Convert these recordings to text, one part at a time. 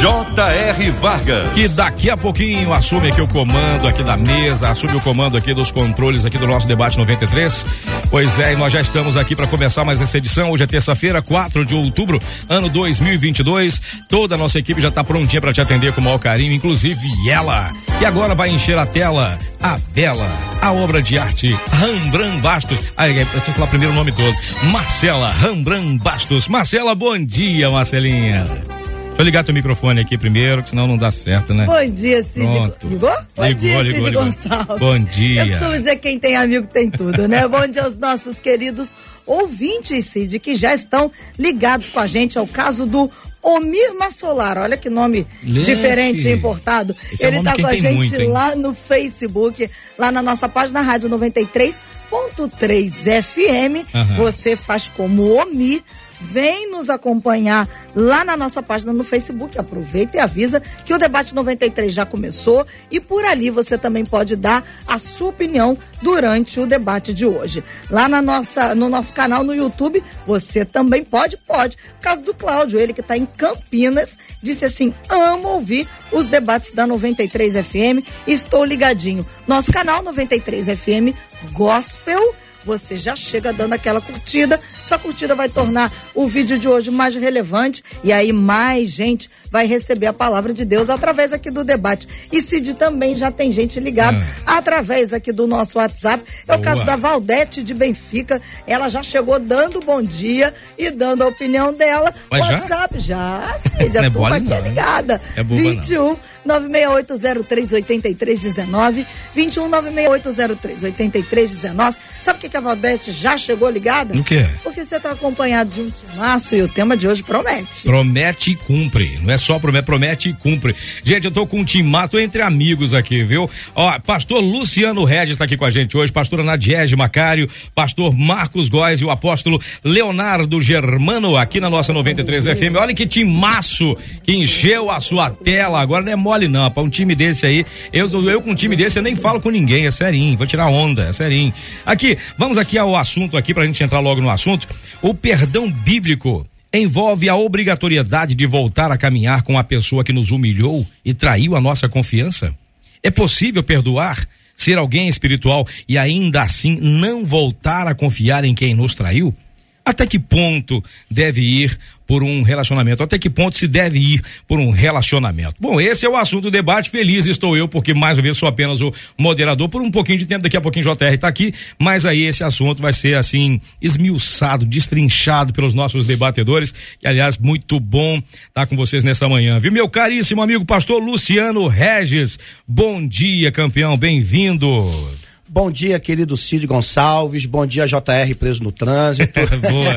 J.R. Vargas. Que daqui a pouquinho assume aqui o comando aqui da mesa, assume o comando aqui dos controles aqui do nosso debate 93. Pois é, e nós já estamos aqui para começar mais essa edição. Hoje é terça-feira, 4 de outubro, ano 2022. Toda a nossa equipe já está prontinha para te atender com o maior carinho, inclusive ela. E agora vai encher a tela a Bela, a obra de arte Rembrandt Bastos. Ah, eu tenho que falar primeiro o nome todo. Marcela Rembrandt Bastos. Marcela, bom dia, Marcelinha. Deixa eu ligar teu microfone aqui primeiro, que senão não dá certo, né? Bom dia, Cid. Pronto. Ligou? Bom Ligou, dia, ligou, Cid ligou. Gonçalves. Bom dia. Eu costumo dizer que quem tem amigo tem tudo, né? Bom dia aos nossos queridos ouvintes, Cid, que já estão ligados com a gente ao caso do Omir Massolar. Olha que nome Gente. diferente e importado. Esse é o Ele nome tá com a gente muito, lá no Facebook, lá na nossa página Rádio 93.3 FM. Aham. Você faz como Omir. Vem nos acompanhar lá na nossa página no Facebook. Aproveita e avisa que o debate 93 já começou e por ali você também pode dar a sua opinião durante o debate de hoje. Lá na nossa, no nosso canal no YouTube, você também pode, pode. No caso do Cláudio, ele que está em Campinas, disse assim: amo ouvir os debates da 93 FM. Estou ligadinho. Nosso canal 93 FM Gospel você já chega dando aquela curtida. Sua curtida vai tornar o vídeo de hoje mais relevante e aí mais gente vai receber a palavra de Deus através aqui do debate. E Cid também já tem gente ligada através aqui do nosso WhatsApp. É o Boa. caso da Valdete de Benfica. Ela já chegou dando bom dia e dando a opinião dela. Mas já? WhatsApp já, Cid, Não a é turma aqui não, é ligada. É boba não. 21 968038319 21 968038319 Sabe o que, que a Valdete já chegou ligada? No quê? Porque você está acompanhado de um timaço e o tema de hoje promete. Promete e cumpre. Não é só promete, promete e cumpre. Gente, eu tô com um timato entre amigos aqui, viu? Ó, pastor Luciano Regis tá aqui com a gente hoje, pastora Nadiege Macário, pastor Marcos Góes e o apóstolo Leonardo Germano aqui na nossa 93 FM. Olha que timaço que encheu a sua tela. Agora não é mole não, para um time desse aí. Eu, eu com um time desse eu nem falo com ninguém, é serinho. Vou tirar onda, é serinho. Aqui, vamos aqui ao assunto aqui pra gente entrar logo no assunto. O perdão bíblico envolve a obrigatoriedade de voltar a caminhar com a pessoa que nos humilhou e traiu a nossa confiança? É possível perdoar, ser alguém espiritual e ainda assim não voltar a confiar em quem nos traiu? Até que ponto deve ir por um relacionamento? Até que ponto se deve ir por um relacionamento? Bom, esse é o assunto do debate. Feliz estou eu, porque mais uma vez sou apenas o moderador por um pouquinho de tempo. Daqui a pouquinho o JR está aqui, mas aí esse assunto vai ser assim, esmiuçado, destrinchado pelos nossos debatedores. Que, aliás, muito bom estar com vocês nesta manhã, viu? Meu caríssimo amigo pastor Luciano Regis. Bom dia, campeão, bem-vindo. Bom dia, querido Cid Gonçalves. Bom dia, JR preso no trânsito. Boa.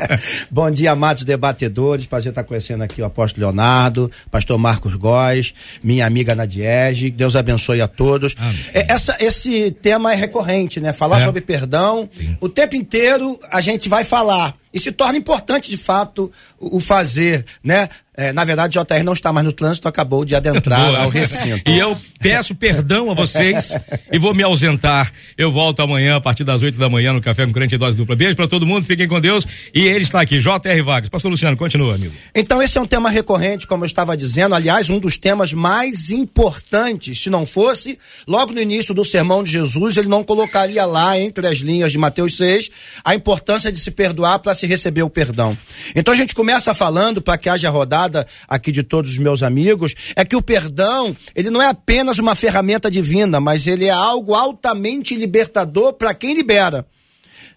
Bom dia, amados debatedores. Prazer estar conhecendo aqui o apóstolo Leonardo, pastor Marcos Góes, minha amiga Nadiege. Deus abençoe a todos. É, essa, esse tema é recorrente, né? Falar É. sobre perdão. Sim. O tempo inteiro a gente vai falar. E se torna importante, de fato, o, fazer, né? É, na verdade, o JR não está mais no trânsito, acabou de adentrar Boa. ao recinto. E eu peço perdão a vocês e vou me ausentar. Eu volto amanhã a partir das 8 da manhã no Café com Crente e Dose Dupla. Beijo pra todo mundo, fiquem com Deus. E ele está aqui, J.R. Vargas. Pastor Luciano, continua, amigo. Então, esse é um tema recorrente, como eu estava dizendo, aliás, um dos temas mais importantes. Se não fosse, logo no início do sermão de Jesus, ele não colocaria lá, entre as linhas de Mateus 6, a importância de se perdoar para se receber o perdão. Então, a gente começa falando, para que haja rodada aqui de todos os meus amigos, é que o perdão, ele não é apenas uma ferramenta divina, mas ele é algo altamente libertador para quem libera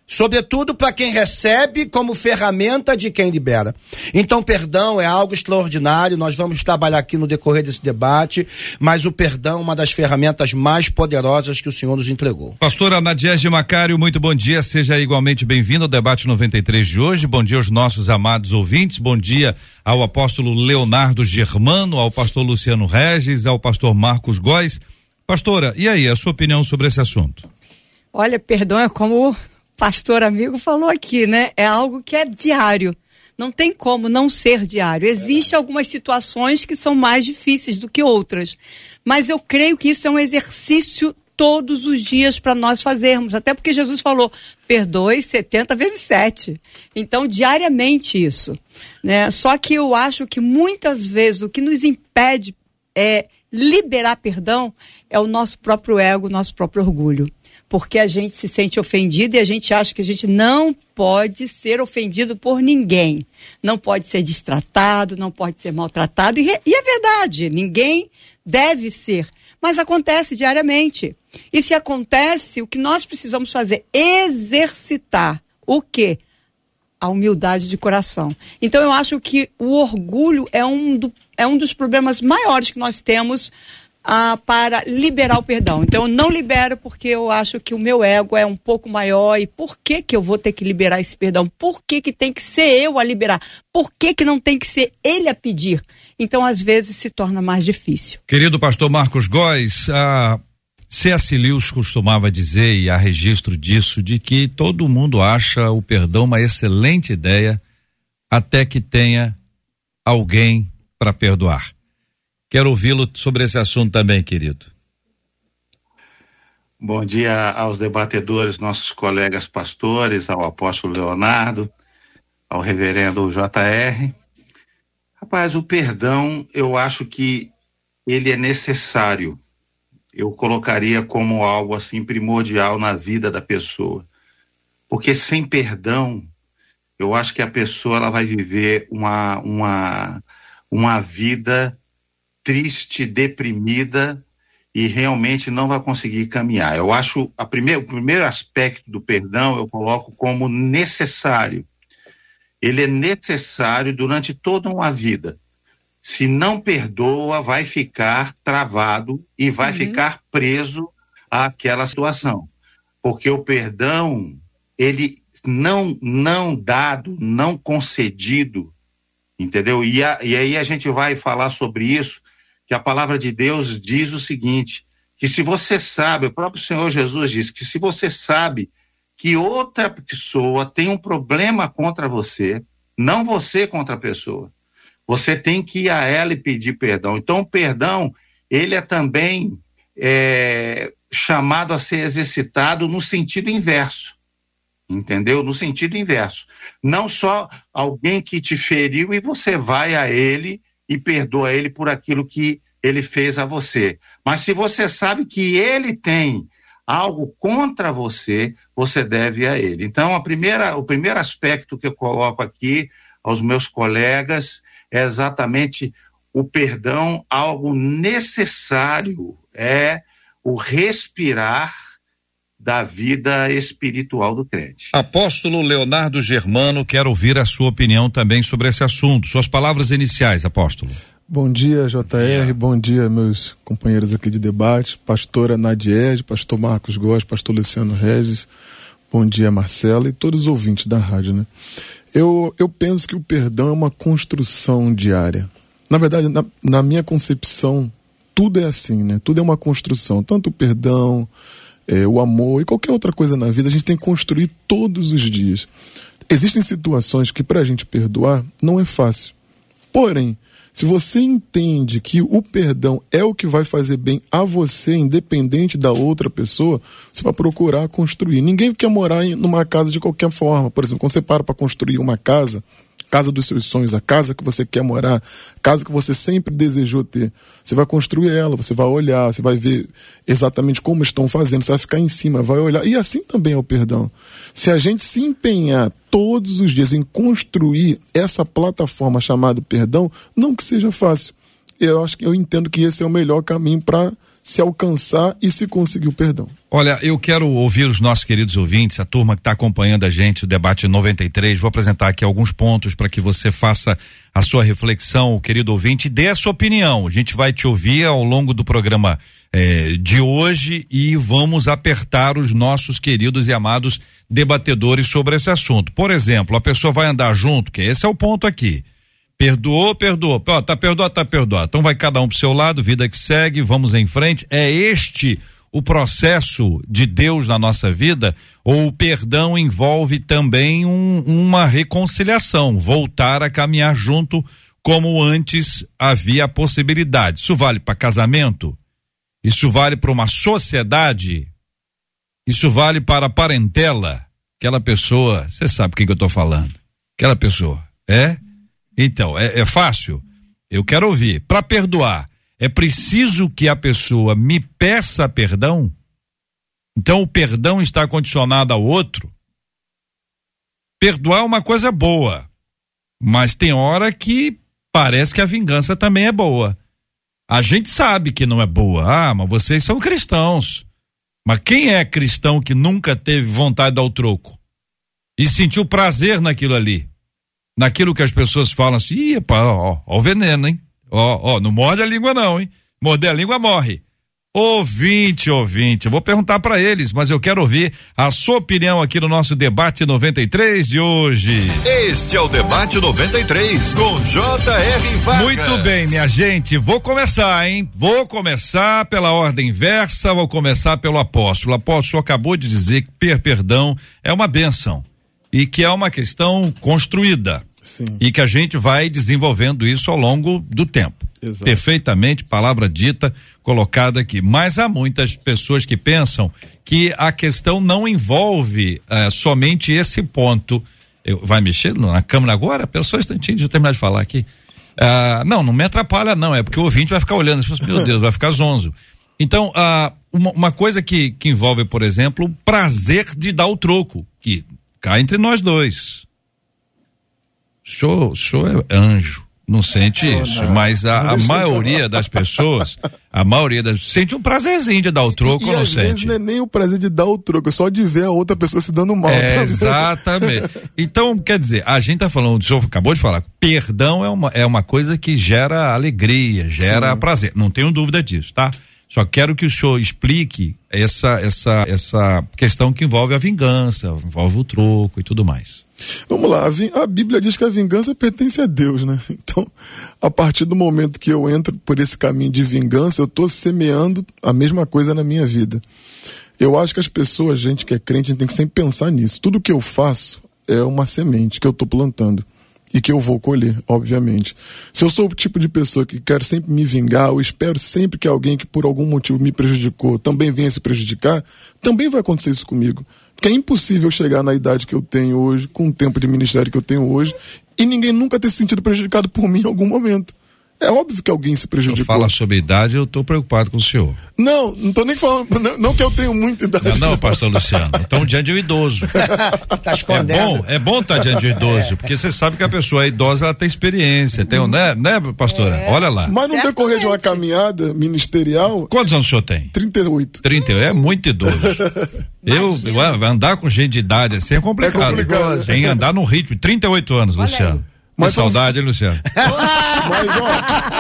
sobretudo para quem recebe como ferramenta de quem libera. Então, perdão é algo extraordinário, nós vamos trabalhar aqui no decorrer desse debate, mas o perdão é uma das ferramentas mais poderosas que o Senhor nos entregou. Pastora Nadiege Macário, muito bom dia, seja igualmente bem-vindo ao debate 93 de hoje. Bom dia aos nossos amados ouvintes, bom dia ao apóstolo Leonardo Germano, ao pastor Luciano Regis, ao pastor Marcos Góes. Pastora, e aí, a sua opinião sobre esse assunto? Olha, perdão é como pastor amigo falou aqui, né? É algo que é diário. Não tem como não ser diário. Existem algumas situações que são mais difíceis do que outras. Mas eu creio que isso é um exercício todos os dias para nós fazermos. Até porque Jesus falou: perdoe 70 vezes 7. Então, diariamente isso. Né? Só que eu acho que muitas vezes o que nos impede é liberar perdão é o nosso próprio ego, o nosso próprio orgulho porque a gente se sente ofendido e a gente acha que a gente não pode ser ofendido por ninguém. Não pode ser destratado, não pode ser maltratado. E, e é verdade, ninguém deve ser. Mas acontece diariamente. E se acontece, o que nós precisamos fazer? Exercitar. O quê? A humildade de coração. Então eu acho que o orgulho é um, do, é um dos problemas maiores que nós temos ah, para liberar o perdão. Então eu não libero porque eu acho que o meu ego é um pouco maior e por que que eu vou ter que liberar esse perdão? Por que que tem que ser eu a liberar? Por que que não tem que ser ele a pedir? Então às vezes se torna mais difícil. Querido pastor Marcos Góes, a C.S. Lewis costumava dizer, e há registro disso, de que todo mundo acha o perdão uma excelente ideia até que tenha alguém para perdoar. Quero ouvi-lo sobre esse assunto também, querido. Bom dia aos debatedores, nossos colegas pastores, ao apóstolo Leonardo, ao reverendo JR. Rapaz, o perdão, eu acho que ele é necessário. Eu colocaria como algo assim primordial na vida da pessoa. Porque sem perdão, eu acho que a pessoa ela vai viver uma, uma, uma vida triste, deprimida e realmente não vai conseguir caminhar. Eu acho o primeiro aspecto do perdão eu coloco como necessário. Ele é necessário durante toda uma vida. Se não perdoa, vai ficar travado e vai uhum. ficar preso àquela situação. Porque o perdão, ele não não dado, não concedido, entendeu? E, a, e aí a gente vai falar sobre isso que a palavra de Deus diz o seguinte: que se você sabe, o próprio Senhor Jesus diz que se você sabe que outra pessoa tem um problema contra você, não você contra a pessoa, você tem que ir a ela e pedir perdão. Então, o perdão, ele é também é, chamado a ser exercitado no sentido inverso. Entendeu? No sentido inverso. Não só alguém que te feriu e você vai a ele e perdoa ele por aquilo que ele fez a você. Mas se você sabe que ele tem algo contra você, você deve a ele. Então, primeira, o primeiro aspecto que eu coloco aqui aos meus colegas é exatamente o perdão, algo necessário, é o respirar da vida espiritual do crente. Apóstolo Leonardo Germano, quero ouvir a sua opinião também sobre esse assunto. Suas palavras iniciais, apóstolo. Bom dia, JR. Bom dia, meus companheiros aqui de debate. Pastora Nadiege, pastor Marcos Góes, pastor Luciano Regis. Bom dia, Marcela e todos os ouvintes da rádio, né? Eu, eu penso que o perdão é uma construção diária. Na verdade, na, na minha concepção, tudo é assim, né? Tudo é uma construção. Tanto o perdão, é, o amor e qualquer outra coisa na vida, a gente tem que construir todos os dias. Existem situações que para a gente perdoar não é fácil. Porém, se você entende que o perdão é o que vai fazer bem a você, independente da outra pessoa, você vai procurar construir. Ninguém quer morar em numa casa de qualquer forma. Por exemplo, quando você para para construir uma casa, casa dos seus sonhos, a casa que você quer morar, casa que você sempre desejou ter. Você vai construir ela, você vai olhar, você vai ver exatamente como estão fazendo, você vai ficar em cima, vai olhar. E assim também é o perdão. Se a gente se empenhar todos os dias em construir essa plataforma chamada perdão, não que seja fácil. Eu acho que eu entendo que esse é o melhor caminho para se alcançar e se conseguir o perdão. Olha, eu quero ouvir os nossos queridos ouvintes, a turma que está acompanhando a gente, o debate 93. Vou apresentar aqui alguns pontos para que você faça a sua reflexão, querido ouvinte, e dê a sua opinião. A gente vai te ouvir ao longo do programa eh, de hoje e vamos apertar os nossos queridos e amados debatedores sobre esse assunto. Por exemplo, a pessoa vai andar junto, que esse é o ponto aqui Perdoou, perdoou. Ó, tá perdoado, tá perdoado. Então vai cada um pro seu lado, vida que segue, vamos em frente. É este o processo de Deus na nossa vida, ou o perdão envolve também um, uma reconciliação, voltar a caminhar junto como antes havia a possibilidade. Isso vale para casamento? Isso vale para uma sociedade? Isso vale para a parentela? Aquela pessoa, você sabe quem que eu estou falando? Aquela pessoa, é? Então, é, é fácil? Eu quero ouvir. Para perdoar, é preciso que a pessoa me peça perdão? Então o perdão está condicionado ao outro? Perdoar é uma coisa boa, mas tem hora que parece que a vingança também é boa. A gente sabe que não é boa. Ah, mas vocês são cristãos. Mas quem é cristão que nunca teve vontade de dar o troco? E sentiu prazer naquilo ali? Naquilo que as pessoas falam assim, Ih, pá, ó, ó o veneno, hein? Ó, ó, não morde a língua não, hein? Morder a língua morre. Ouvinte, ouvinte, eu vou perguntar para eles, mas eu quero ouvir a sua opinião aqui no nosso debate 93 de hoje. Este é o debate 93 com J.R. Vargas. Muito bem, minha gente, vou começar, hein? Vou começar pela ordem inversa, vou começar pelo apóstolo. O apóstolo acabou de dizer que per perdão é uma benção e que é uma questão construída. Sim. E que a gente vai desenvolvendo isso ao longo do tempo. Exato. Perfeitamente, palavra dita, colocada aqui. Mas há muitas pessoas que pensam que a questão não envolve eh, somente esse ponto. Eu, vai mexer na câmera agora? Pessoa instantinho, deixa eu terminar de falar aqui. Ah, não, não me atrapalha, não. É porque o ouvinte vai ficar olhando. Assim, Meu Deus, vai ficar zonzo. Então, ah, uma, uma coisa que, que envolve, por exemplo, o prazer de dar o troco, que cá entre nós dois. O senhor, o senhor é anjo, não sente isso, mas a, a maioria das pessoas, a maioria das sente um prazerzinho de dar o troco e ou não às vezes sente? não é nem o prazer de dar o troco, é só de ver a outra pessoa se dando mal. É, exatamente. Então, quer dizer, a gente tá falando, o senhor acabou de falar, perdão é uma, é uma coisa que gera alegria, gera Sim. prazer. Não tenho dúvida disso, tá? Só quero que o senhor explique essa, essa, essa questão que envolve a vingança, envolve o troco e tudo mais. Vamos lá, a, Bíblia diz que a vingança pertence a Deus, né? Então, a partir do momento que eu entro por esse caminho de vingança, eu estou semeando a mesma coisa na minha vida. Eu acho que as pessoas, gente que é crente, a gente tem que sempre pensar nisso. Tudo que eu faço é uma semente que eu estou plantando e que eu vou colher, obviamente. Se eu sou o tipo de pessoa que quero sempre me vingar, eu espero sempre que alguém que por algum motivo me prejudicou também venha se prejudicar, também vai acontecer isso comigo. Porque é impossível chegar na idade que eu tenho hoje, com o tempo de ministério que eu tenho hoje, e ninguém nunca ter se sentido prejudicado por mim em algum momento. É óbvio que alguém se Eu prejudicou. fala sobre idade, eu estou preocupado com o senhor. Não, não tô nem falando, não, não que eu tenho muita idade. Não, não, pastor Luciano. Então, diante de um idoso. Tá É escondendo. bom, é bom estar diante de um idoso, porque você sabe que a pessoa é idosa, ela tem experiência, tem, um- né, né, pastora? Olha lá. Mas no decorrer de uma caminhada ministerial, Quantos anos o senhor tem? 38. 30, é muito idoso. Eu, eu andar com gente de idade assim é complicado. É complicado. Tem que andar num ritmo. 38 anos, Luciano. Mas que saudade, hein, Luciano? Mas,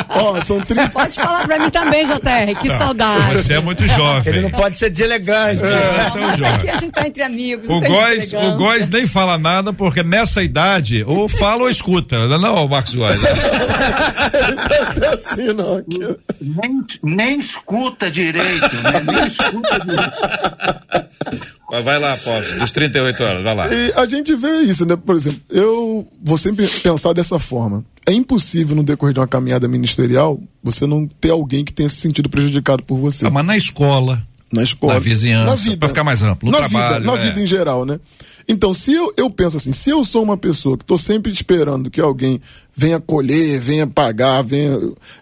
ó, ó, são 30. Pode falar pra mim também, JR, que saudade. Você é muito jovem. Ele não pode ser deselegante. Você é um Aqui jovem. a gente tá entre amigos. O não Góis, o. Góis nem fala nada, porque nessa idade, ou fala ou escuta. Não, não, Marcos Góis. É assim, não. Aqui. Nem, nem escuta direito, né? Nem escuta direito. Mas vai lá, Aposto, dos 38 anos, vai lá. E a gente vê isso, né? Por exemplo, eu vou sempre pensar dessa forma. É impossível, no decorrer de uma caminhada ministerial, você não ter alguém que tenha se sentido prejudicado por você. Ah, mas na escola, na escola. na vizinhança, na vida. pra ficar mais amplo, no na trabalho, Vida, na é. vida em geral, né? Então, se eu, eu penso assim, se eu sou uma pessoa que estou sempre esperando que alguém venha colher, venha pagar, venha.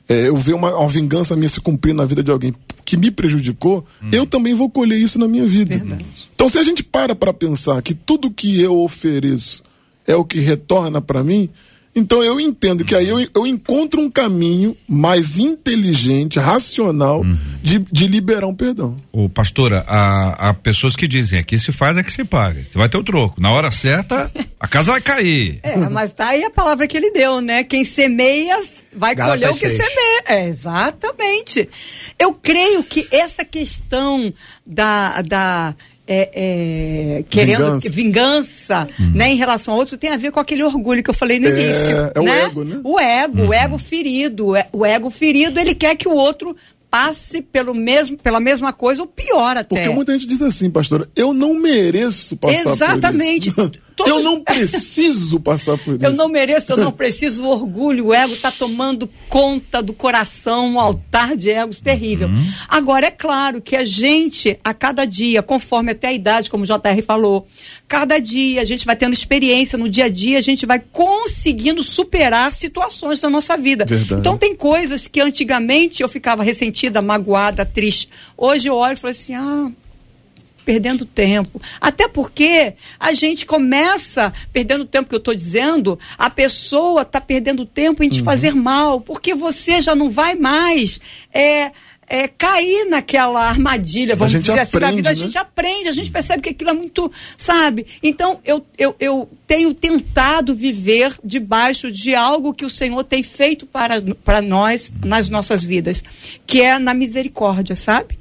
é, eu ver uma, uma vingança minha se cumprir na vida de alguém que me prejudicou, Hum. eu também vou colher isso na minha vida. Então, se a gente para para pensar que tudo que eu ofereço é o que retorna para mim, então eu entendo que aí eu, eu encontro um caminho mais inteligente, racional, Uhum. de, de liberar um perdão. Ô, pastora, há, há pessoas que dizem, aqui se faz é que se paga. Você vai ter o troco. Na hora certa, a casa vai cair. É, mas tá aí a palavra que ele deu, né? Quem semeia vai colher o que semeia. É, exatamente. Eu creio que essa questão da. da é, é, querendo Vingança. vingança, né, em relação a outros, tem a ver com aquele orgulho que eu falei no É, início. é o né? ego, né? O ego, o ego ferido. é- O ego ferido, ele quer que o outro passe pelo mesmo, pela mesma coisa ou pior até. Porque muita gente diz assim, pastora, eu não mereço passar Exatamente. por isso. Todos- Eu não preciso passar por Eu isso. não mereço, eu não preciso. O orgulho, o ego tá tomando conta do coração, um altar de egos terrível. Agora, é claro que a gente, a cada dia, conforme até a idade, como o JR falou, cada dia a gente vai tendo experiência no dia a dia, a gente vai conseguindo superar situações da nossa vida. Verdade. Então, tem coisas que antigamente eu ficava ressentida, magoada, triste. Hoje eu olho e falo assim: ah perdendo tempo. Até porque a gente começa perdendo tempo que eu estou dizendo, a pessoa está perdendo tempo em te Uhum. fazer mal, porque você já não vai mais é, é, cair naquela armadilha, vamos dizer assim, da aprende, vida. A né? gente aprende, a gente percebe que aquilo é muito, sabe? Então eu, eu, eu tenho tentado viver debaixo de algo que o Senhor tem feito para, para nós nas nossas vidas, que é na misericórdia, sabe?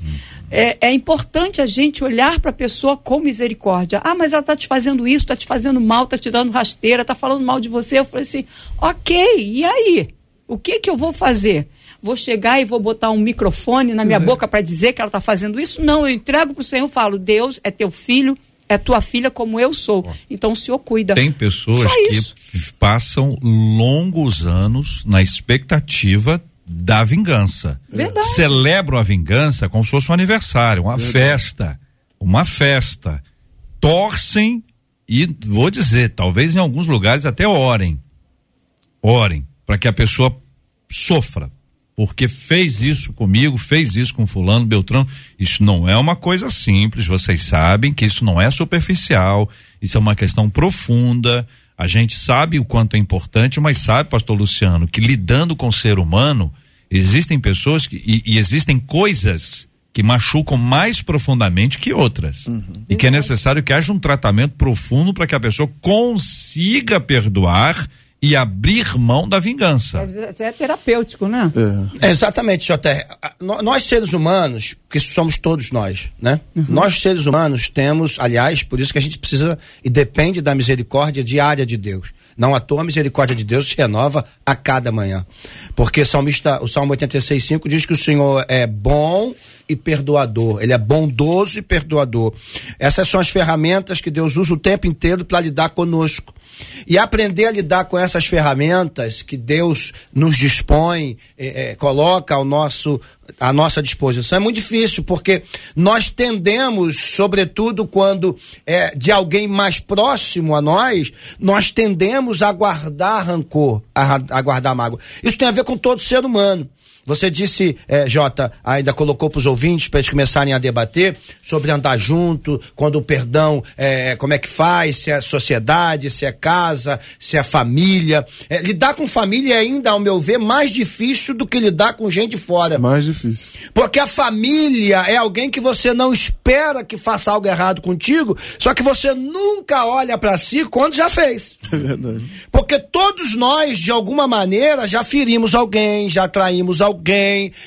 É, é importante a gente olhar para a pessoa com misericórdia. Ah, mas ela está te fazendo isso, está te fazendo mal, está te dando rasteira, está falando mal de você. Eu falei assim, ok, e aí? O que que eu vou fazer? Vou chegar e vou botar um microfone na minha boca para dizer que ela está fazendo isso? Não, eu entrego para o Senhor e falo, Deus é teu filho, é tua filha como eu sou. Então o Senhor cuida. Tem pessoas que passam longos anos na expectativa da vingança. Verdade. Celebram a vingança como se fosse um aniversário, uma festa. Uma festa. Torcem e, vou dizer, talvez em alguns lugares até orem. Orem para que a pessoa sofra. Porque fez isso comigo, fez isso com fulano, Beltrano. Isso não é uma coisa simples, vocês sabem que isso não é superficial, isso é uma questão profunda. A gente sabe o quanto é importante, mas sabe, pastor Luciano, que lidando com o ser humano, existem pessoas que, e, e existem coisas que machucam mais profundamente que outras. E que é necessário que haja um tratamento profundo para que a pessoa consiga perdoar e abrir mão da vingança. É terapêutico, né? É, exatamente, JR. A- nó- Nós, seres humanos, porque somos todos nós, né? Nós, seres humanos, temos, aliás, por isso que a gente precisa e depende da misericórdia diária de Deus. Não à toa a misericórdia de Deus se renova a cada manhã. Porque o salmista, o Salmo 86,5 diz que o Senhor é bom e perdoador. Ele é bondoso e perdoador. Essas são as ferramentas que Deus usa o tempo inteiro para lidar conosco. E aprender a lidar com essas ferramentas que Deus nos dispõe, eh, eh, coloca ao nosso, à nossa disposição, é muito difícil, porque nós tendemos, sobretudo quando é de alguém mais próximo a nós, nós tendemos a guardar rancor, a, a guardar mágoa. Isso tem a ver com todo ser humano. Você disse, eh, Jota, ainda colocou para os ouvintes para eles começarem a debater sobre andar junto, quando o perdão, eh, como é que faz, se é sociedade, se é casa, se é família. Eh, lidar com família é ainda, ao meu ver, mais difícil do que lidar com gente fora. Mais difícil. Porque a família é alguém que você não espera que faça algo errado contigo, só que você nunca olha para si quando já fez. É verdade. Porque todos nós, de alguma maneira, já ferimos alguém, já traímos alguém.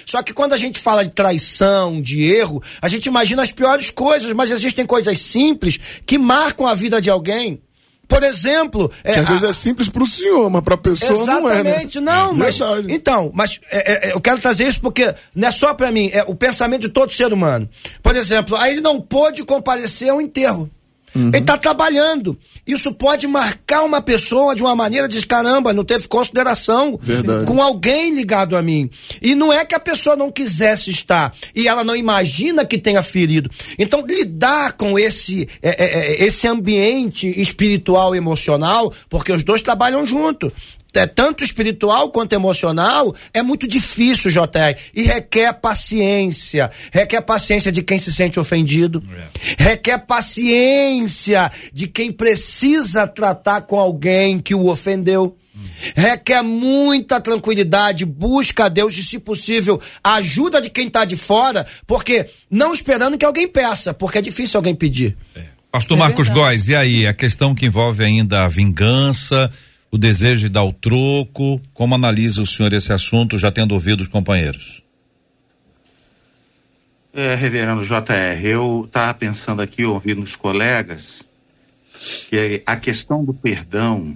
Só que quando a gente fala de traição, de erro, a gente imagina as piores coisas, mas existem coisas simples que marcam a vida de alguém. Por exemplo, Que é, às vezes a- é simples pro senhor, mas pra pessoa não é, né? Exatamente, não, mas. Verdade. Então, mas é, é, eu quero trazer isso porque não é só pra mim, é o pensamento de todo ser humano. Por exemplo, aí ele não pôde comparecer ao enterro. Uhum. Ele está trabalhando. Isso pode marcar uma pessoa de uma maneira, diz: caramba, não teve consideração Verdade. com alguém ligado a mim. E não é que a pessoa não quisesse estar e ela não imagina que tenha ferido. Então, lidar com esse, é, é, é, esse ambiente espiritual e emocional, porque os dois trabalham junto. É, tanto espiritual quanto emocional, é muito difícil, JR. E requer paciência. Requer paciência de quem se sente ofendido. Requer paciência de quem precisa tratar com alguém que o ofendeu. Requer muita tranquilidade, busca a Deus e, se possível, ajuda de quem está de fora, porque não esperando que alguém peça, porque é difícil alguém pedir. Pastor Marcos Góes, e aí, a questão que envolve ainda a vingança, o desejo de dar o troco, como analisa o senhor esse assunto, já tendo ouvido os companheiros? É, reverendo JR, eu estava pensando aqui, ouvindo os colegas, que a questão do perdão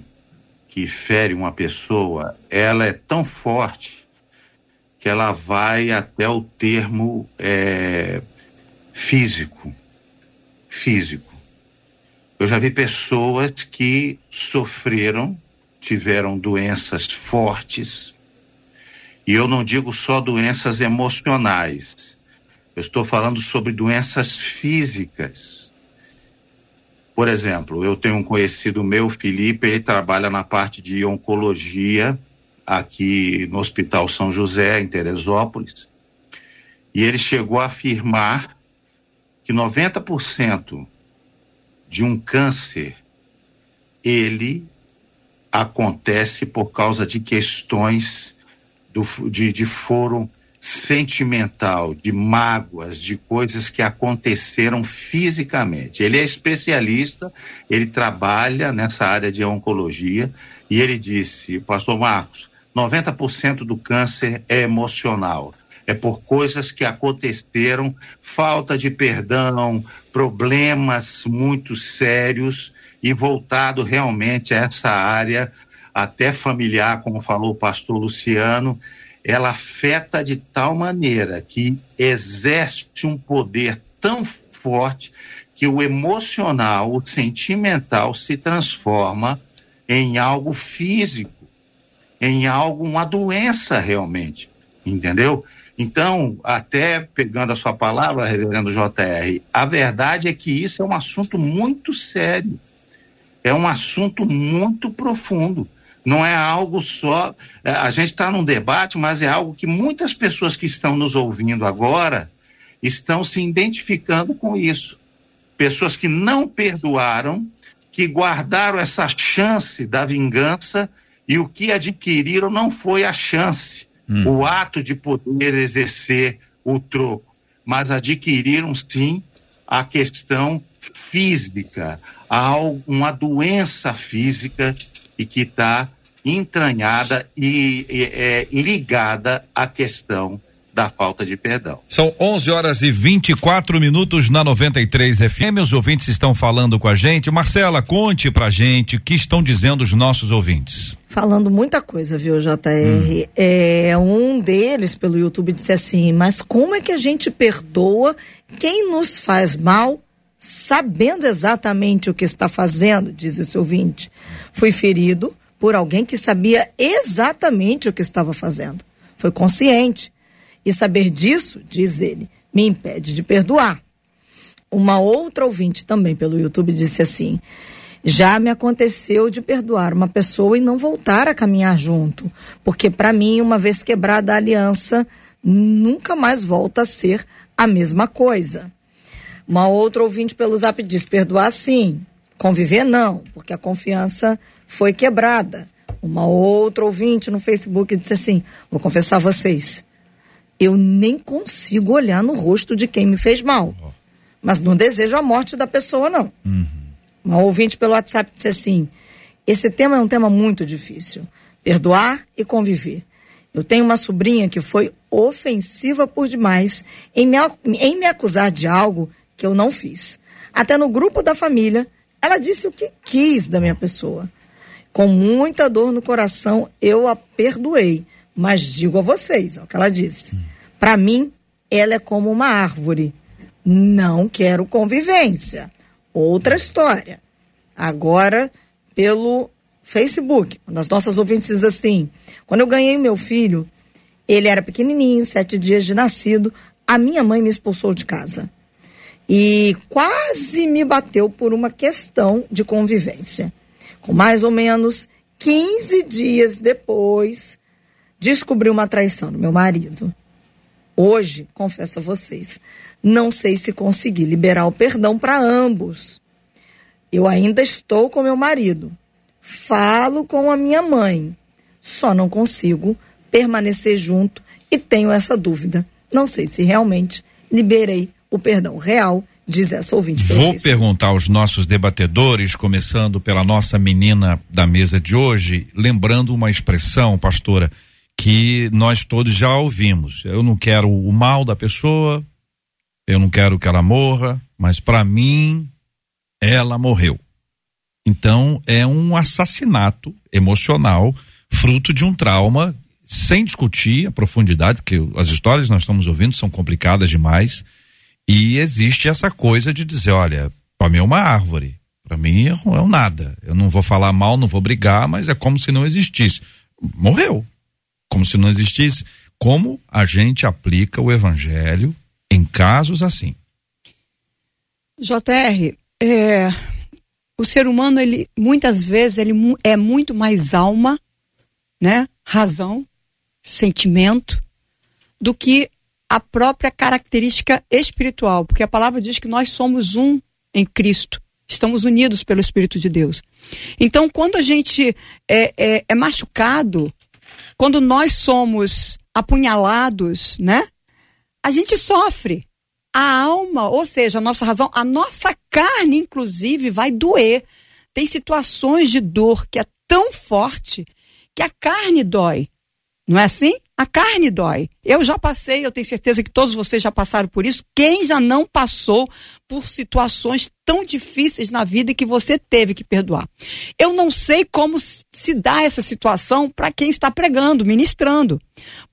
que fere uma pessoa, ela é tão forte que ela vai até o termo é, físico. Físico. Eu já vi pessoas que sofreram, tiveram doenças fortes, e eu não digo só doenças emocionais, eu estou falando sobre doenças físicas. Por exemplo, eu tenho um conhecido meu, Felipe, ele trabalha na parte de oncologia aqui no Hospital São José, em Teresópolis, e ele chegou a afirmar que 90% de um câncer ele acontece por causa de questões do, de, de foro sentimental, de mágoas, de coisas que aconteceram fisicamente. Ele é especialista, ele trabalha nessa área de oncologia e ele disse, Pastor Marcos, 90% do câncer é emocional. É por coisas que aconteceram, falta de perdão, problemas muito sérios e voltado realmente a essa área, até familiar, como falou o pastor Luciano, ela afeta de tal maneira que exerce um poder tão forte que o emocional, o sentimental se transforma em algo físico em algo, uma doença realmente, entendeu? Então, até pegando a sua palavra, reverendo JR, a verdade é que isso é um assunto muito sério, é um assunto muito profundo. Não é algo só. É, a gente está num debate, mas é algo que muitas pessoas que estão nos ouvindo agora estão se identificando com isso. Pessoas que não perdoaram, que guardaram essa chance da vingança e o que adquiriram não foi a chance, hum. o ato de poder exercer o troco, mas adquiriram sim a questão física, uma doença física e que está entranhada e, e é, ligada à questão da falta de perdão. São 11 horas e 24 minutos na 93 FM. Os ouvintes estão falando com a gente. Marcela, conte pra gente o que estão dizendo os nossos ouvintes. Falando muita coisa, viu, JR? Hum. É, um deles pelo YouTube disse assim: Mas como é que a gente perdoa quem nos faz mal, sabendo exatamente o que está fazendo? Diz esse ouvinte. Fui ferido por alguém que sabia exatamente o que estava fazendo. Foi consciente e saber disso, diz ele, me impede de perdoar. Uma outra ouvinte também pelo YouTube disse assim: já me aconteceu de perdoar uma pessoa e não voltar a caminhar junto, porque para mim, uma vez quebrada a aliança, nunca mais volta a ser a mesma coisa. Uma outra ouvinte pelo Zap diz: perdoar sim, conviver não, porque a confiança foi quebrada. Uma outra ouvinte no Facebook disse assim: vou confessar a vocês, eu nem consigo olhar no rosto de quem me fez mal. Mas não desejo a morte da pessoa, não. Uhum. Uma ouvinte pelo WhatsApp disse assim: esse tema é um tema muito difícil. Perdoar e conviver. Eu tenho uma sobrinha que foi ofensiva por demais em me, em me acusar de algo que eu não fiz. Até no grupo da família, ela disse o que quis da minha pessoa. Com muita dor no coração, eu a perdoei. Mas digo a vocês, é o que ela disse. Para mim, ela é como uma árvore. Não quero convivência. Outra história. Agora, pelo Facebook, uma das nossas ouvintes assim: quando eu ganhei meu filho, ele era pequenininho, sete dias de nascido, a minha mãe me expulsou de casa. E quase me bateu por uma questão de convivência. Com mais ou menos 15 dias depois, descobri uma traição do meu marido. Hoje, confesso a vocês, não sei se consegui liberar o perdão para ambos. Eu ainda estou com meu marido, falo com a minha mãe, só não consigo permanecer junto e tenho essa dúvida. Não sei se realmente liberei o perdão real, diz essa ouvinte. Vou perguntar aos nossos debatedores, começando pela nossa menina da mesa de hoje, lembrando uma expressão, pastora, que nós todos já ouvimos. Eu não quero o mal da pessoa, eu não quero que ela morra, mas para mim ela morreu. Então é um assassinato emocional fruto de um trauma sem discutir a profundidade, porque as histórias que nós estamos ouvindo são complicadas demais. E existe essa coisa de dizer, olha, para mim é uma árvore, para mim é um nada. Eu não vou falar mal, não vou brigar, mas é como se não existisse. Morreu. Como se não existisse. Como a gente aplica o evangelho em casos assim? JR, é, o ser humano, ele muitas vezes ele é muito mais alma, né? Razão, sentimento, do que a própria característica espiritual, porque a palavra diz que nós somos um em Cristo, estamos unidos pelo Espírito de Deus. Então, quando a gente é, é, é machucado, quando nós somos apunhalados, né? A gente sofre. A alma, ou seja, a nossa razão, a nossa carne, inclusive, vai doer. Tem situações de dor que é tão forte que a carne dói. Não é assim? A carne dói. Eu já passei, eu tenho certeza que todos vocês já passaram por isso. Quem já não passou por situações tão difíceis na vida que você teve que perdoar? Eu não sei como se dá essa situação para quem está pregando, ministrando.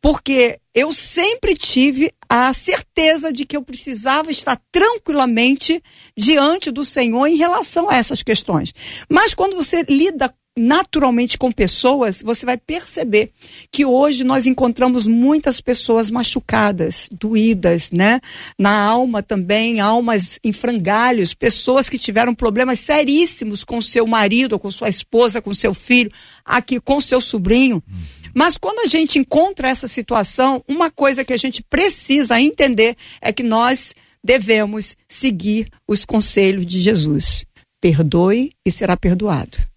Porque eu sempre tive a certeza de que eu precisava estar tranquilamente diante do Senhor em relação a essas questões. Mas quando você lida naturalmente com pessoas, você vai perceber que hoje nós encontramos muitas pessoas machucadas, doídas, né? Na alma também, almas em frangalhos, pessoas que tiveram problemas seríssimos com seu marido, com sua esposa, com seu filho, aqui com seu sobrinho. Mas quando a gente encontra essa situação, uma coisa que a gente precisa entender é que nós devemos seguir os conselhos de Jesus. Perdoe e será perdoado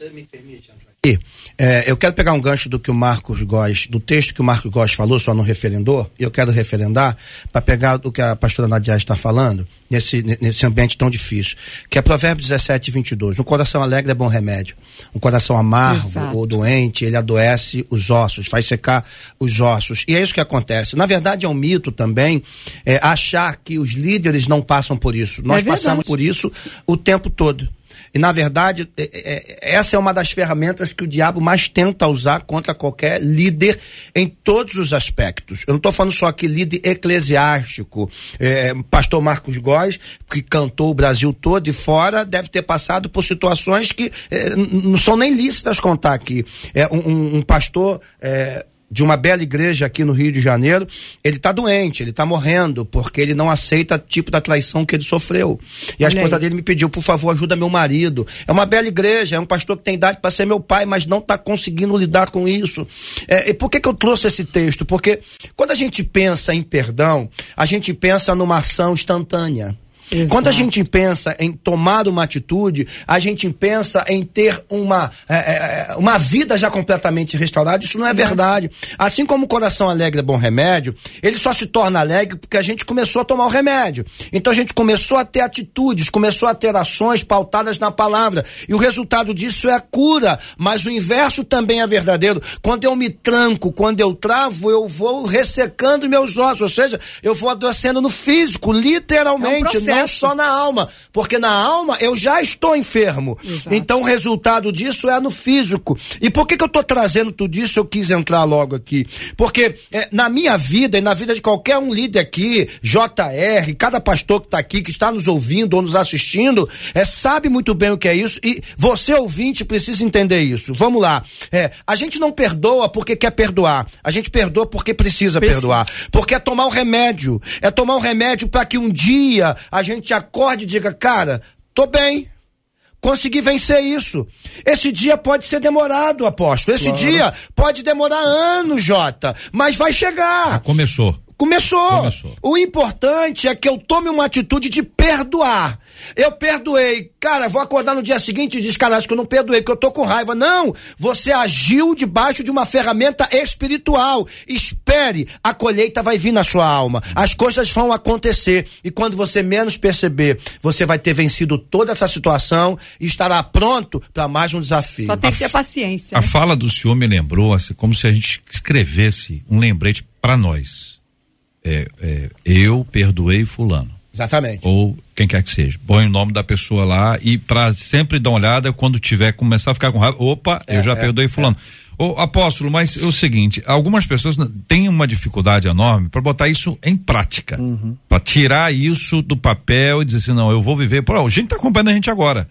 você me permite, André? É, eu quero pegar um gancho do que o Marcos Góes, do texto que o Marcos Góes falou, só não referendou, e eu quero referendar para pegar o que a pastora Nadia está falando, nesse, nesse ambiente tão difícil, que é Provérbios 17, 22. Um coração alegre é bom remédio. Um coração amargo Exato. ou doente, ele adoece os ossos, faz secar os ossos. E é isso que acontece. Na verdade, é um mito também é, achar que os líderes não passam por isso. Nós é passamos por isso o tempo todo. E, na verdade, é, é, essa é uma das ferramentas que o diabo mais tenta usar contra qualquer líder em todos os aspectos. Eu não estou falando só aqui líder eclesiástico. É, pastor Marcos Góes, que cantou o Brasil todo e fora, deve ter passado por situações que é, não são nem lícitas contar aqui. É, um, um pastor é, de uma bela igreja aqui no Rio de Janeiro, ele está doente, ele está morrendo, porque ele não aceita o tipo da traição que ele sofreu. E a Olha esposa aí. dele me pediu, por favor, ajuda meu marido. É uma bela igreja, é um pastor que tem idade para ser meu pai, mas não está conseguindo lidar com isso. É, e por que, que eu trouxe esse texto? Porque quando a gente pensa em perdão, a gente pensa numa ação instantânea. Exato. Quando a gente pensa em tomar uma atitude, a gente pensa em ter uma, é, é, é uma vida já completamente restaurada. Isso não é verdade. Assim como o coração alegre é bom remédio, ele só se torna alegre porque a gente começou a tomar o remédio. Então a gente começou a ter atitudes, começou a ter ações pautadas na palavra. E o resultado disso é a cura. Mas o inverso também é verdadeiro. Quando eu me tranco, quando eu travo, eu vou ressecando meus ossos. Ou seja, eu vou adoecendo no físico, literalmente. É um não só na alma, porque na alma eu já estou enfermo. Exato. Então o resultado disso é no físico. E por que, que eu estou trazendo tudo isso? Eu quis entrar logo aqui. Porque é, na minha vida e na vida de qualquer um líder aqui, JR, cada pastor que está aqui, que está nos ouvindo ou nos assistindo, é, sabe muito bem o que é isso. E você, ouvinte, precisa entender isso. Vamos lá. É, a gente não perdoa porque quer perdoar. A gente perdoa porque precisa, precisa. perdoar. Porque é tomar o remédio. É tomar o remédio para que um dia a gente gente acorde e diga, cara, tô bem. Consegui vencer isso. Esse dia pode ser demorado, apóstolo. Esse claro. dia pode demorar anos, Jota. Mas vai chegar. Ah, começou. Começou. Começou. O importante é que eu tome uma atitude de perdoar. Eu perdoei. Cara, vou acordar no dia seguinte e diz, cara, acho que eu não perdoei, porque eu tô com raiva. Não! Você agiu debaixo de uma ferramenta espiritual. Espere, a colheita vai vir na sua alma. As coisas vão acontecer. E quando você menos perceber, você vai ter vencido toda essa situação e estará pronto para mais um desafio. Só tem que ter paciência. A né? fala do senhor me lembrou, assim, como se a gente escrevesse um lembrete para nós é, é, eu perdoei fulano. Exatamente. Ou quem quer que seja. Põe o nome da pessoa lá e para sempre dar uma olhada quando tiver começar a ficar com raiva. Opa, é, eu já é, perdoei fulano. É. Ô, apóstolo, mas é o seguinte, algumas pessoas têm uma dificuldade enorme para botar isso em prática. Uhum. Para tirar isso do papel e dizer assim, não, eu vou viver. Pô, a gente tá acompanhando a gente agora.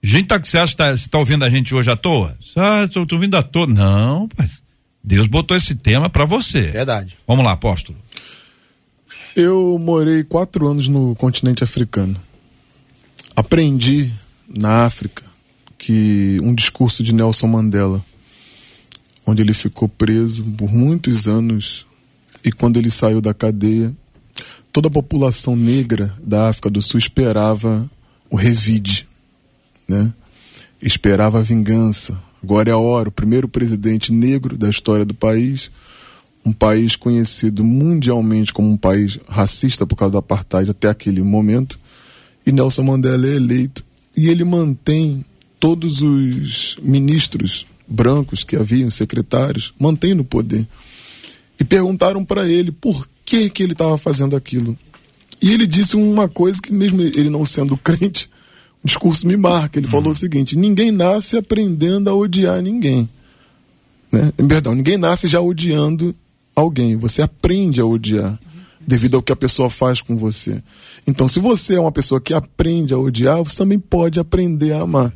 Gente, tá, você acha que tá, você tá ouvindo a gente hoje à toa? Ah, tô, tô ouvindo à toa. Não, mas Deus botou esse tema para você. Verdade. Vamos lá, apóstolo. Eu morei quatro anos no continente africano. Aprendi na África que um discurso de Nelson Mandela, onde ele ficou preso por muitos anos e quando ele saiu da cadeia, toda a população negra da África do Sul esperava o revide, né? Esperava a vingança. Agora é a hora, o primeiro presidente negro da história do país um país conhecido mundialmente como um país racista por causa do apartheid até aquele momento, e Nelson Mandela é eleito e ele mantém todos os ministros brancos que haviam, secretários, mantém no poder. E perguntaram para ele por que que ele estava fazendo aquilo. E ele disse uma coisa que mesmo ele não sendo crente, o discurso me marca. Ele uhum. falou o seguinte: ninguém nasce aprendendo a odiar ninguém. Né? Perdão, ninguém nasce já odiando alguém, você aprende a odiar devido ao que a pessoa faz com você. Então, se você é uma pessoa que aprende a odiar, você também pode aprender a amar.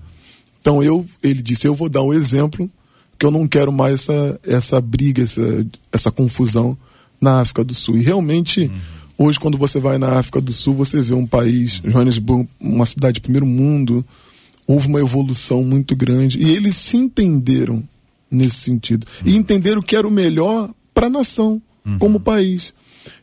Então, eu, ele disse, eu vou dar um exemplo, que eu não quero mais essa, essa briga, essa, essa confusão na África do Sul. E realmente, uhum. hoje, quando você vai na África do Sul, você vê um país, Johannesburg, uma cidade de primeiro mundo, houve uma evolução muito grande. E eles se entenderam nesse sentido. Uhum. E entenderam que era o melhor para a nação, uhum. como país.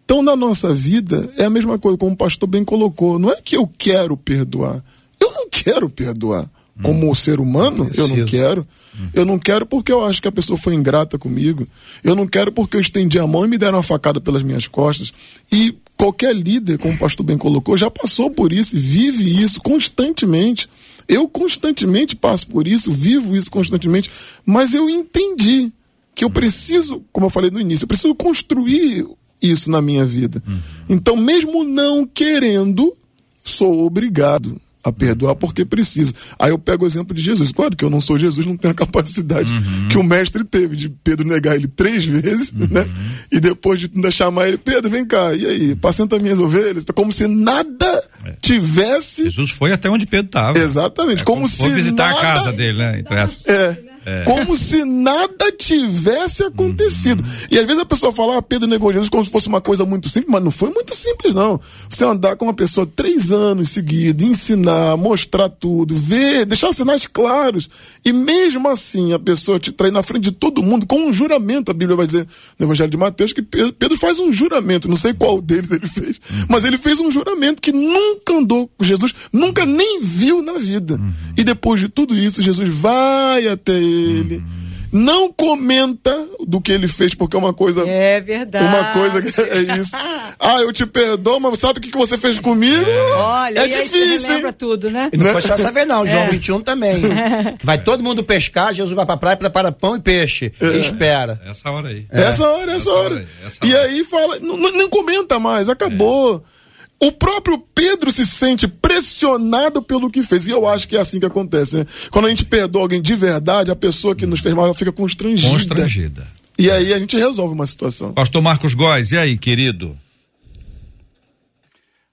Então, na nossa vida, é a mesma coisa, como o pastor bem colocou. Não é que eu quero perdoar. Eu não quero perdoar. Como uhum. ser humano, eu não quero. Uhum. Eu não quero porque eu acho que a pessoa foi ingrata comigo. Eu não quero porque eu estendi a mão e me deram uma facada pelas minhas costas. E qualquer líder, como o pastor bem colocou, já passou por isso e vive isso constantemente. Eu constantemente passo por isso, vivo isso constantemente, mas eu entendi que eu preciso, como eu falei no início, eu preciso construir isso na minha vida. Uhum. Então, mesmo não querendo, sou obrigado a perdoar porque preciso. Aí eu pego o exemplo de Jesus. Claro que eu não sou Jesus, não tenho a capacidade uhum. que o mestre teve de Pedro negar ele três vezes, uhum. né? E depois de ainda chamar ele, Pedro, vem cá, e aí, pacienta minhas ovelhas. Como se nada é. tivesse. Jesus foi até onde Pedro estava. Exatamente. É, como, como se. visitar nada... a casa dele, né? Entre aspas. É. É. Como se nada tivesse acontecido. Uhum. E às vezes a pessoa fala, ah, Pedro negou Jesus como se fosse uma coisa muito simples, mas não foi muito simples, não. Você andar com uma pessoa três anos seguidos, ensinar, mostrar tudo, ver, deixar sinais claros. E mesmo assim a pessoa te trair na frente de todo mundo com um juramento. A Bíblia vai dizer no Evangelho de Mateus que Pedro faz um juramento, não sei qual deles ele fez, uhum. mas ele fez um juramento que nunca andou com Jesus, nunca nem viu na vida. Uhum. E depois de tudo isso, Jesus vai até ele. Uhum. Não comenta do que ele fez, porque é uma coisa. É verdade. Uma coisa que é isso. ah, eu te perdoo, mas sabe o que, que você fez comigo? É. Olha, é difícil. lembra tudo, né? E não foi só essa vez, não. João é. 21 também. Vai todo mundo pescar, Jesus vai pra praia, prepara pão e peixe. É. E espera. Essa hora aí. É. Essa hora, essa, essa hora. hora aí, essa e hora. aí fala, não, não comenta mais, acabou. É. O próprio Pedro se sente pressionado pelo que fez. E eu acho que é assim que acontece, né? Quando a gente perdoa alguém de verdade, a pessoa que nos fez mal fica constrangida. Constrangida. E aí a gente resolve uma situação. Pastor Marcos Góes, e aí, querido?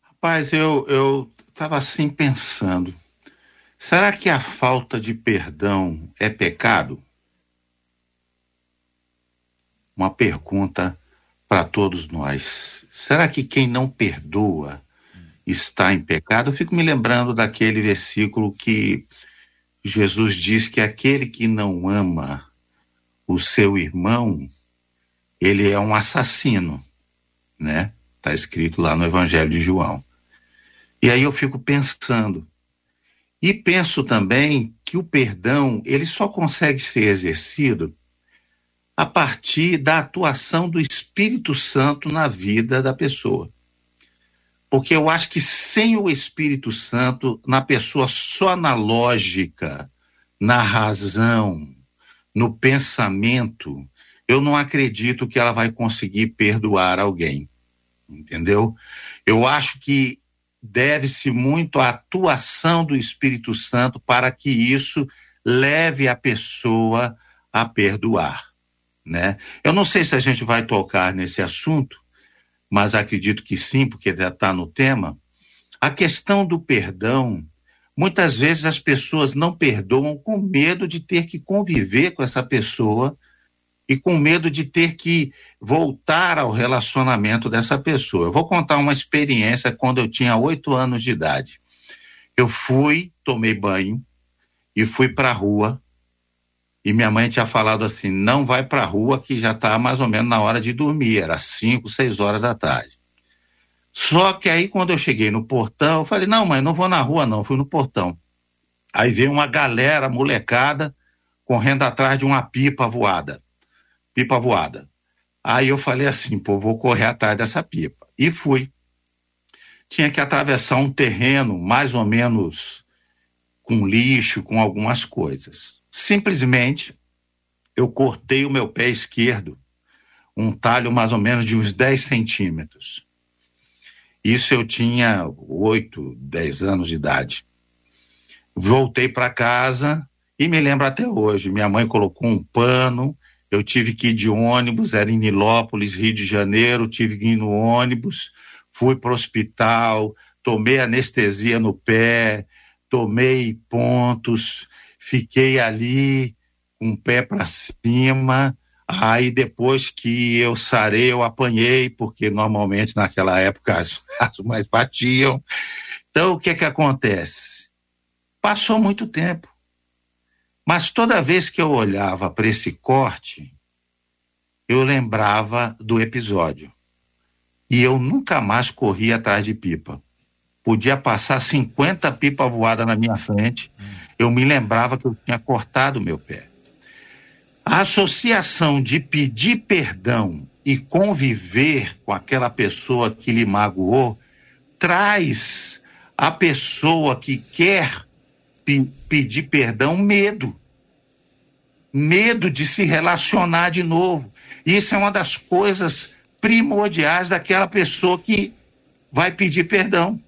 Rapaz, eu, eu tava assim pensando. Será que a falta de perdão é pecado? Uma pergunta para todos nós. Será que quem não perdoa está em pecado? Eu fico me lembrando daquele versículo que Jesus diz que aquele que não ama o seu irmão, ele é um assassino, né? Está escrito lá no Evangelho de João. E aí eu fico pensando, e penso também que o perdão, ele só consegue ser exercido a partir da atuação do Espírito Santo na vida da pessoa. Porque eu acho que sem o Espírito Santo, na pessoa só na lógica, na razão, no pensamento, eu não acredito que ela vai conseguir perdoar alguém. Entendeu? Eu acho que deve-se muito à atuação do Espírito Santo para que isso leve a pessoa a perdoar, né? Eu não sei se a gente vai tocar nesse assunto, mas acredito que sim, porque já está no tema. A questão do perdão, muitas vezes as pessoas não perdoam com medo de ter que conviver com essa pessoa e com medo de ter que voltar ao relacionamento dessa pessoa. Eu vou contar uma experiência quando eu tinha oito anos de idade. Eu fui, tomei banho e fui para a rua. E minha mãe tinha falado assim: não vai para a rua que já está mais ou menos na hora de dormir, era cinco, seis horas da tarde. Só que aí quando eu cheguei no portão, eu falei: não, mãe, não vou na rua não, fui no portão. Aí veio uma galera molecada correndo atrás de uma pipa voada pipa voada. Aí eu falei assim, pô, vou correr atrás dessa pipa. E fui. Tinha que atravessar um terreno mais ou menos com lixo, com algumas coisas. Simplesmente eu cortei o meu pé esquerdo, um talho mais ou menos de uns 10 centímetros. Isso eu tinha 8, 10 anos de idade. Voltei para casa e me lembro até hoje. Minha mãe colocou um pano, eu tive que ir de ônibus, era em Nilópolis, Rio de Janeiro, tive que ir no ônibus, fui para o hospital, tomei anestesia no pé, tomei pontos, fiquei ali com o pé para cima. Aí depois que eu sarei, eu apanhei, porque normalmente naquela época as, as mais batiam. Então o que é que acontece? Passou muito tempo. Mas toda vez que eu olhava para esse corte, eu lembrava do episódio. E eu nunca mais corri atrás de pipa. Podia passar 50 pipas voadas na minha frente, eu me lembrava que eu tinha cortado meu pé. A associação de pedir perdão e conviver com aquela pessoa que lhe magoou traz a pessoa que quer pe pedir perdão, medo. Medo de se relacionar de novo. Isso é uma das coisas primordiais daquela pessoa que vai pedir perdão.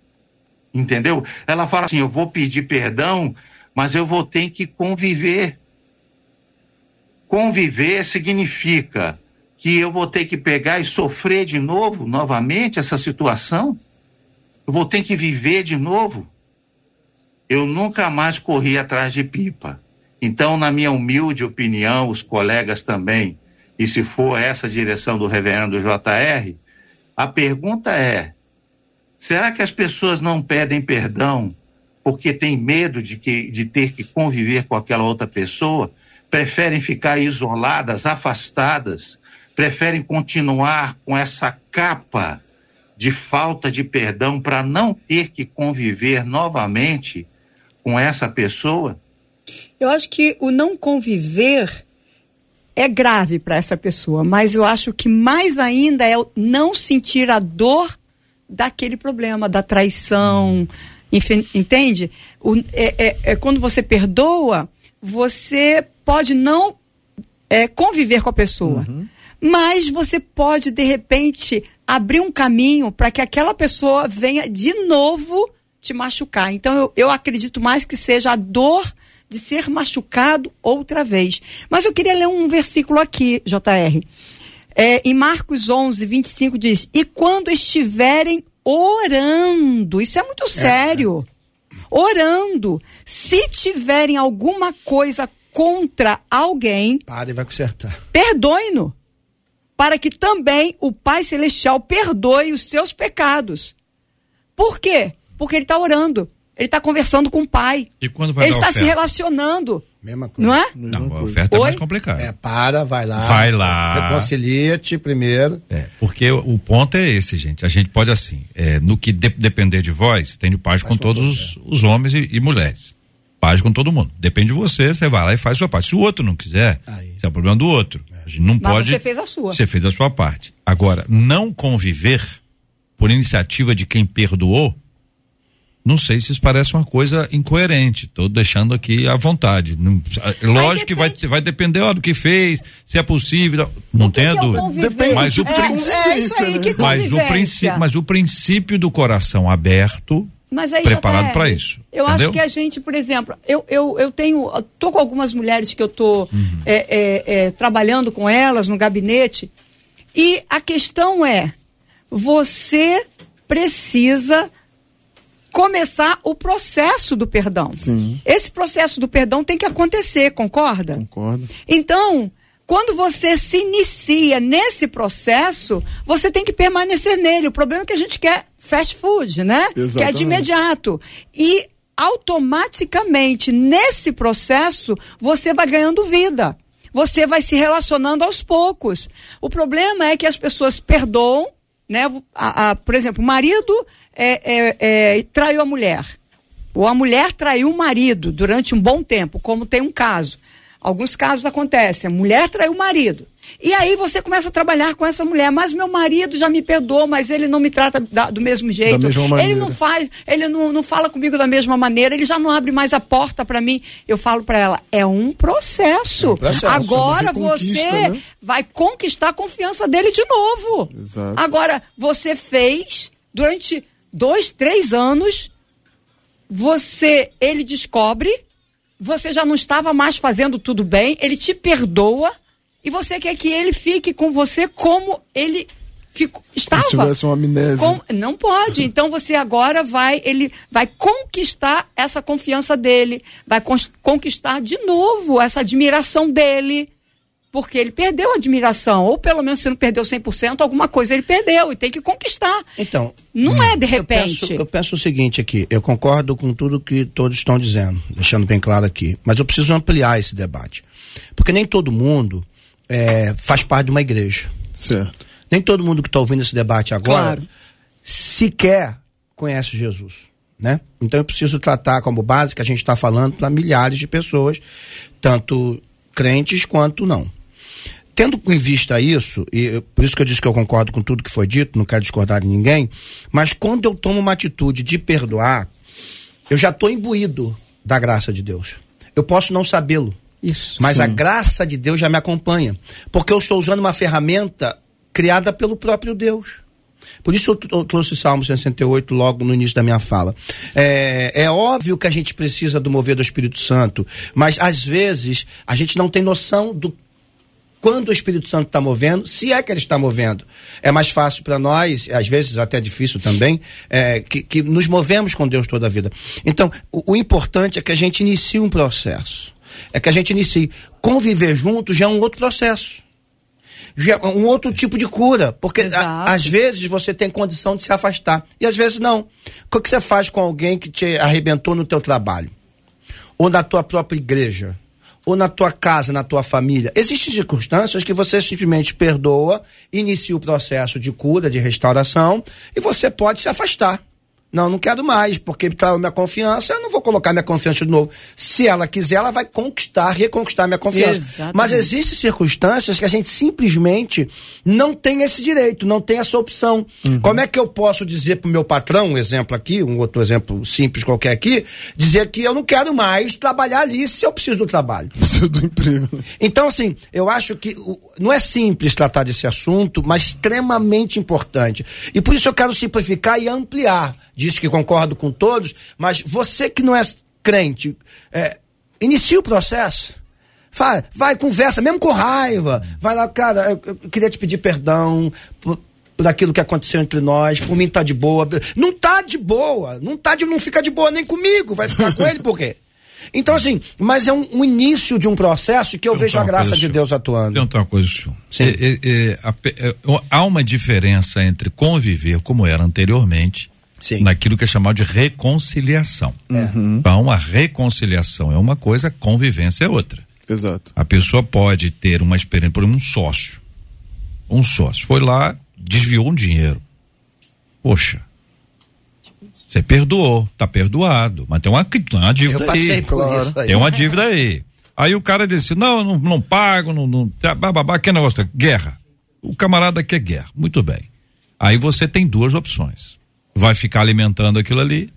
Entendeu? Ela fala assim: eu vou pedir perdão, mas eu vou ter que conviver. Conviver significa que eu vou ter que pegar e sofrer de novo, novamente, essa situação. Eu vou ter que viver de novo eu nunca mais corri atrás de pipa. Então, na minha humilde opinião, os colegas também, e se for essa direção do reverendo JR, a pergunta é: será que as pessoas não pedem perdão porque têm medo de, que, de ter que conviver com aquela outra pessoa? Preferem ficar isoladas, afastadas? Preferem continuar com essa capa de falta de perdão para não ter que conviver novamente com essa pessoa? Eu acho que o não conviver é grave para essa pessoa, mas eu acho que mais ainda é não sentir a dor daquele problema, da traição, entende? O, é, é, é, quando você perdoa, você pode não é, conviver com a pessoa, uhum. mas você pode de repente abrir um caminho para que aquela pessoa venha de novo te machucar. Então eu, eu acredito mais que seja a dor de ser machucado outra vez. Mas eu queria ler um versículo aqui, JR. É, em Marcos 11, 25 diz: E quando estiverem orando, isso é muito é, sério. É. Orando, se tiverem alguma coisa contra alguém, pare e vai consertar. Perdoe-no, para que também o Pai Celestial perdoe os seus pecados. Por quê? Porque ele está orando. Ele está conversando com o pai. E quando vai Ele está se relacionando. Mesma coisa. Não é? Não, a oferta Oi? é mais complicada. É, para, vai lá. Vai lá. Reconcilia-te primeiro. É, porque o, ponto é esse, gente. A gente pode assim, é, no que de, depender de vós, tem de paz com, com, todos os, é. os, homens e, e, mulheres. Paz com todo mundo. Depende de você, você vai lá e faz a sua parte. Se o outro não quiser, Aí. isso é o problema do outro. É. A gente não Mas pode. Você fez a sua. Você fez a sua parte. Agora, não conviver por iniciativa de quem perdoou Não sei se isso parece uma coisa incoerente. Estou deixando aqui à vontade. Não, lógico que vai, vai depender ó, do que fez, se é possível. Não tenha dúvida. Depende, mas o é, princípio. É isso aí, que mas o princípio, mas o princípio do coração aberto. Mas aí, preparado para isso. Eu entendeu? acho que a gente, por exemplo, eu, eu, eu tenho. tô com algumas mulheres que eu tô Uhum. é, é, é, trabalhando com elas no gabinete. E a questão é: você precisa começar o processo do perdão. Sim. Esse processo do perdão tem que acontecer, concorda? Concordo. Então, quando você se inicia nesse processo, você tem que permanecer nele. O problema é que a gente quer fast food, né? Que é de Exatamente. imediato. E automaticamente, nesse processo, você vai ganhando vida. Você vai se relacionando aos poucos. O problema é que as pessoas perdoam, né? A- a- por exemplo, o marido é, é, é, traiu a mulher. Ou a mulher traiu o marido durante um bom tempo, como tem um caso. Alguns casos acontecem, a mulher traiu o marido. E aí você começa a trabalhar com essa mulher, mas meu marido já me perdoou, mas ele não me trata da- do mesmo jeito. ele não faz, ele não, não fala comigo da mesma maneira, ele já não abre mais a porta para mim. Eu falo para ela, é um processo. processo, Agora uma reconquista, você né? vai conquistar a confiança dele de novo. Exato. Agora, você fez durante dois, três anos, você, ele descobre, você já não estava mais fazendo tudo bem, ele te perdoa e você quer que ele fique com você como ele ficou, estava. Se tivesse uma amnésia. Com- não pode. Então você agora vai, ele vai conquistar essa confiança dele, vai conquistar de novo essa admiração dele. Porque ele perdeu a admiração, ou pelo menos se não perdeu 100%, alguma coisa ele perdeu e tem que conquistar. Então. Não é de Eu repente. penso, eu penso o seguinte aqui, eu concordo com tudo que todos estão dizendo, deixando bem claro aqui, mas eu preciso ampliar esse debate. Porque nem todo mundo eh, faz parte de uma igreja. Certo. Nem todo mundo que está ouvindo esse debate agora Claro. sequer conhece Jesus. Né? Então eu preciso tratar como base que a gente está falando para milhares de pessoas, tanto crentes quanto não. Tendo em vista isso, e por isso que eu disse que eu concordo com tudo que foi dito, não quero discordar de ninguém, mas quando eu tomo uma atitude de perdoar, eu já estou imbuído da graça de Deus. Eu posso não sabê-lo, Isso. mas a Sim. graça de Deus já me acompanha. Porque eu estou usando uma ferramenta criada pelo próprio Deus. Por isso eu, eu trouxe Salmo 68 logo no início da minha fala. É, é óbvio que a gente precisa do mover do Espírito Santo, mas às vezes a gente não tem noção do quando o Espírito Santo está movendo, se é que ele está movendo. É mais fácil para nós, às vezes até difícil também, é, que, que nos movemos com Deus toda a vida. Então, o, o importante é que a gente inicie um processo. É que a gente inicie. Conviver junto já é um outro processo. Já é um outro tipo de cura. Porque a- às vezes você tem condição de se afastar. E às vezes não. O que você faz com alguém que te arrebentou no teu trabalho? ou na tua própria igreja, ou na tua casa, na tua família. Existem circunstâncias que você simplesmente perdoa, inicia o processo de cura, de restauração, e você pode se afastar. Não, não quero mais, porque traiu minha confiança, eu não vou colocar minha confiança de novo. Se ela quiser, ela vai conquistar, reconquistar minha confiança. Exatamente. Mas existem circunstâncias que a gente simplesmente não tem esse direito, não tem essa opção. Como é que eu posso dizer pro meu patrão, um exemplo aqui, um outro exemplo simples qualquer aqui, dizer que eu não quero mais trabalhar ali se eu preciso do trabalho? Preciso do emprego. né? Então, assim, eu acho que não é simples tratar desse assunto, mas extremamente importante. E por isso eu quero simplificar e ampliar. Diz que concordo com todos, mas você que não é crente, é, inicie o processo. Vai, vai, conversa, mesmo com raiva. Vai lá, cara, eu, eu queria te pedir perdão por, por aquilo que aconteceu entre nós, por mim tá de boa. Não tá de boa, não tá de, não fica de boa nem comigo, vai ficar com ele por quê? Então, assim, mas é um, um início de um processo que eu vejo a graça de senhor. Deus atuando. Perguntar uma coisa, senhor. É, é, é, a é, há uma diferença entre conviver como era anteriormente, Sim. naquilo que é chamado de reconciliação. Então, a reconciliação é uma coisa, a convivência é outra. Exato. A pessoa pode ter uma experiência, por exemplo, um sócio. Um sócio foi lá, desviou um dinheiro. Poxa. Você perdoou, tá perdoado, mas tem uma, tem uma dívida Eu passei aí. por isso aí. Tem uma dívida aí. Aí o cara disse: não, não, não pago, não, não, tá, bababá, que negócio? é Guerra. O camarada quer guerra. Muito bem. Aí você tem duas opções. Vai ficar alimentando aquilo ali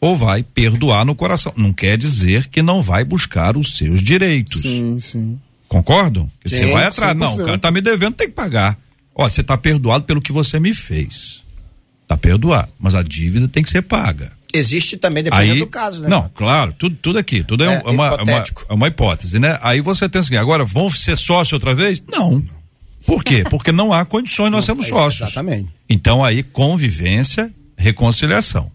ou vai perdoar no coração. Não quer dizer que não vai buscar os seus direitos. Sim, sim. Concordam? Que você vai atrás. Não, 100%. o cara tá me devendo, tem que pagar. Olha, você tá perdoado pelo que você me fez. Tá perdoado, mas a dívida tem que ser paga. Existe também, dependendo Aí, do caso, né? Não, claro, tudo, tudo aqui, tudo é, É, um- uma, uma, hipotético. é uma hipótese, né? Aí você tem assim, agora vão ser sócio outra vez? Não. Por quê? Porque não há condições, nós sermos é, sócios. exatamente. Então aí convivência, reconciliação.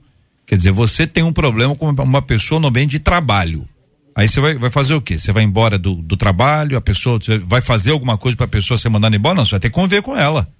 Quer dizer, você tem um problema com uma pessoa no ambiente de trabalho. Aí você vai, vai fazer o quê? Você vai embora do, do trabalho, a pessoa vai fazer alguma coisa para a pessoa ser mandada embora? Não, você vai ter que conviver com ela.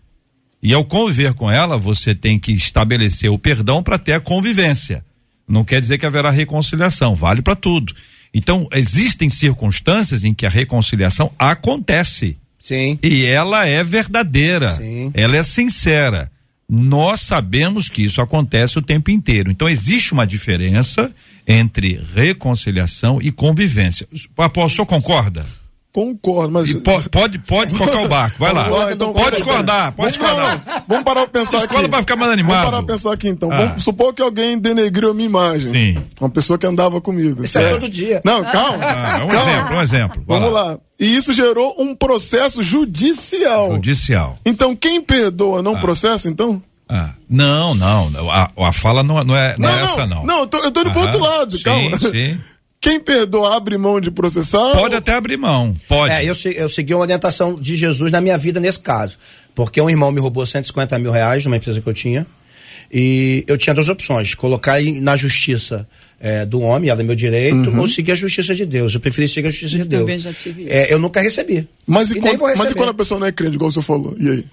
E ao conviver com ela, você tem que estabelecer o perdão para ter a convivência. Não quer dizer que haverá reconciliação, vale para tudo. Então, existem circunstâncias em que a reconciliação acontece. Sim. E ela é verdadeira. Sim. Ela é sincera. Nós sabemos que isso acontece o tempo inteiro. Então existe uma diferença entre reconciliação e convivência. Apóstolo, o senhor concorda? Concordo, mas. E po- pode, pode tocar o barco, vai lá. Vamos lá, então, pode discordar, pode Vamos lá, discordar. Vamos parar pra pensar Escola aqui. pra ficar mais Vamos animado. parar pra pensar aqui então. Ah. Vamos supor que alguém denegriu a minha imagem. Sim. Uma pessoa que andava comigo. Isso é todo dia. Não, calma. Ah, um calma. exemplo, um exemplo. Vai Vamos lá. E isso gerou um processo judicial. Judicial. Então, quem perdoa não processa, então? Ah, não, não. A, a fala não, não é, não é essa, não. Não, eu tô, eu tô indo pro outro lado, sim, calma. sim. Quem perdoa abre mão de processar? Pode até abrir mão. Pode. É, eu, eu segui uma orientação de Jesus na minha vida nesse caso. Porque um irmão me roubou 150 mil reais numa empresa que eu tinha. E eu tinha duas opções: colocar na justiça é, do homem, era meu direito, Uhum. ou seguir a justiça de Deus. Eu preferi seguir a justiça de Deus. também já tive isso. É, eu nunca recebi. Mas e, nem quando, mas e quando a pessoa não é crente, igual você falou? E aí?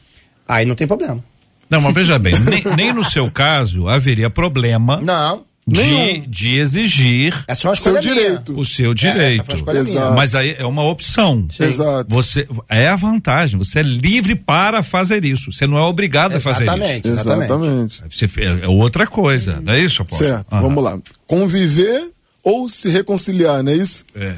Aí não tem problema. Não, mas veja bem, nem, nem no seu caso haveria problema Não. De, de exigir Essa é uma Seu direito. o seu É, direito. escolha minha. Exato. Mas aí é uma opção. Exato. Você é a vantagem, você é livre para fazer isso. Você não é obrigado a fazer isso. Exatamente, exatamente. Exatamente. É outra coisa, não é isso, apóstolo? Certo, Aham. vamos lá. Conviver ou se reconciliar, não é isso? É.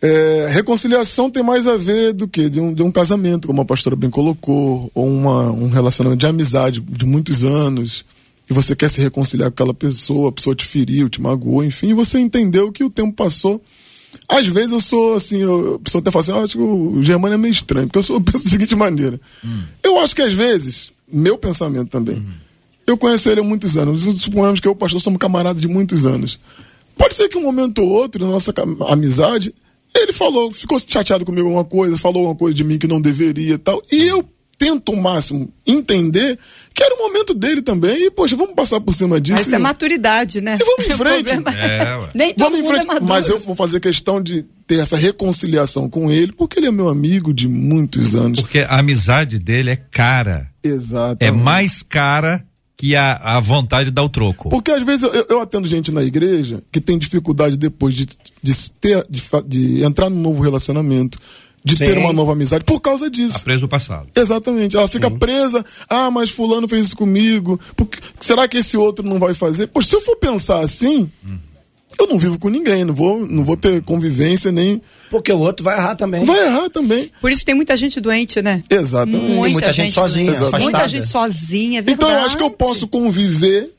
É, reconciliação tem mais a ver do que de um, de um casamento, como a pastora bem colocou, ou uma, um relacionamento de amizade de muitos anos, e você quer se reconciliar com aquela pessoa, a pessoa te feriu, te magoou, enfim, e você entendeu que o tempo passou. Às vezes eu sou assim, eu, a pessoa até fala assim, ah, acho que o Germano é meio estranho, porque eu, sou, eu penso da seguinte maneira. Eu acho que às vezes, meu pensamento também, eu conheço ele há muitos anos, suponhamos que eu e o pastor somos camaradas de muitos anos. Pode ser que um momento ou outro, na nossa amizade, ele falou, ficou chateado comigo alguma coisa, falou alguma coisa de mim que não deveria e tal. E eu tento o máximo entender que era o momento dele também. E, poxa, vamos passar por cima disso. Mas isso é maturidade, né? E vamos em O frente. problema É. Nem todo Vamos em frente. é. Mas eu vou fazer questão de ter essa reconciliação com ele, porque ele é meu amigo de muitos anos. Porque a amizade dele é cara. Exato. É mais cara que a, a vontade de dar o troco. Porque às vezes eu, eu atendo gente na igreja que tem dificuldade depois de, de, ter, de, de entrar num novo relacionamento, de Sim. ter uma nova amizade, por causa disso. Tá preso o passado. Exatamente. Ela fica presa. Ah, mas fulano fez isso comigo. Porque, será que esse outro não vai fazer? Poxa, se eu for pensar assim, eu não vivo com ninguém. Não vou, não vou ter convivência nem. Porque o outro vai errar também. Vai errar também. Por isso tem muita gente doente, né? Exatamente. Muita, Tem muita gente sozinha, doente. afastada. Muita gente sozinha, é verdade. Então eu acho que eu posso conviver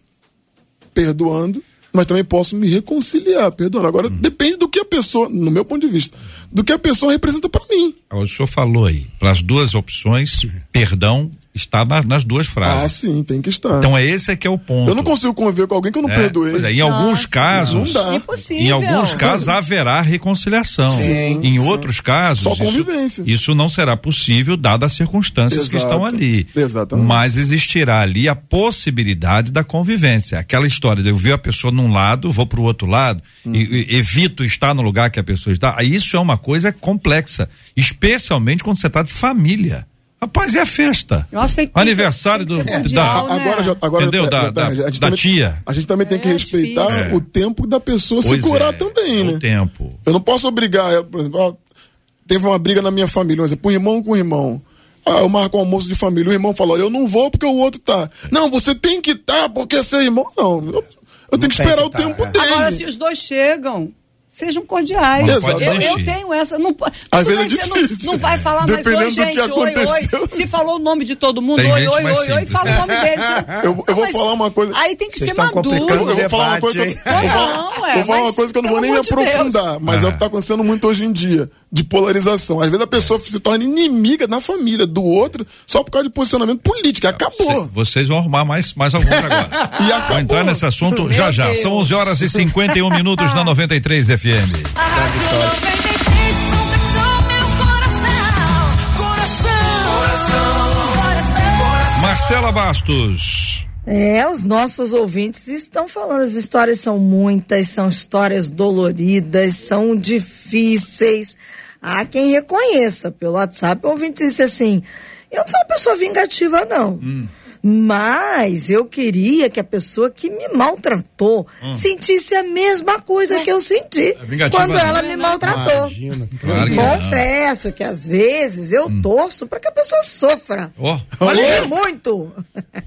perdoando, mas também posso me reconciliar perdoando. Agora depende do que a pessoa, no meu ponto de vista, do que a pessoa representa pra mim. O senhor falou aí, para as duas opções, perdão está na- nas duas Ah, frases. sim, tem que estar. Então é esse é que é o ponto. eu não consigo conviver com alguém que eu não É, perdoei. pois é, em alguns casos, não dá. Impossível. em alguns casos haverá reconciliação. Sim, em outros casos, Só isso- convivência. Isso, não será possível dadas as circunstâncias que Exato. estão ali. Exatamente. Mas existirá ali a possibilidade da convivência. Aquela história de eu ver a pessoa num lado, vou para o outro lado Hum. e, e evito estar no lugar que a pessoa está. Isso é uma coisa complexa, especialmente quando você trata de família. Rapaz, é a festa. Nossa, tem que- Aniversário tem que do, da, né? Agora, já, agora Entendeu? já- Da- já- da- a gente da também- tia. A gente também tem que É respeitar o tempo da pessoa Pois se curar é, também, é né? O tempo. Eu não posso obrigar ela, por exemplo, teve uma briga na minha família, um exemplo, irmão com irmão. Ah, eu marco um almoço de família, o irmão fala, olha, eu não vou porque o outro tá. Não, você tem que estar porque é seu irmão. Não, eu, eu tenho que esperar que o tá, tempo é. dele. Agora, se os dois chegam, Sejam cordiais. Eu, eu tenho essa. Não, Às vezes é difícil. Não, não vai falar mais, Dependendo oi, do gente, que oi, oi. Se falou o nome de todo mundo, Tem oi, gente oi, mais oi, oi, simples. fala o nome dele. Eu, eu vou Mas falar uma coisa. Aí tem que Vocês ser maduro. Eu vou falar uma debate, coisa. hein? que eu- vou Não, é, vou falar uma coisa que eu não vou nem me de Deus. aprofundar, mas é o que está acontecendo muito hoje em dia, de polarização. Às vezes a pessoa se torna inimiga na família do outro só por causa de posicionamento político. Acabou. Vocês vão arrumar mais, mais alguns agora. E acabou. Vou entrar nesse assunto já já. São 11 horas e 51 minutos na 93 FM. A Rádio 93 conquistou meu coração. Coração. Coração. Marcela Bastos. É, os nossos ouvintes estão falando, as histórias são muitas, são histórias doloridas, são difíceis. Há quem reconheça pelo WhatsApp, o ouvinte disse assim: eu não sou uma pessoa vingativa, não. Mas eu queria que a pessoa que me maltratou sentisse a mesma coisa que eu senti vingativa quando não. ela me maltratou. Imagina. Claro que não. Confesso que às vezes eu torço para que a pessoa sofra. Ó, Mas nem muito.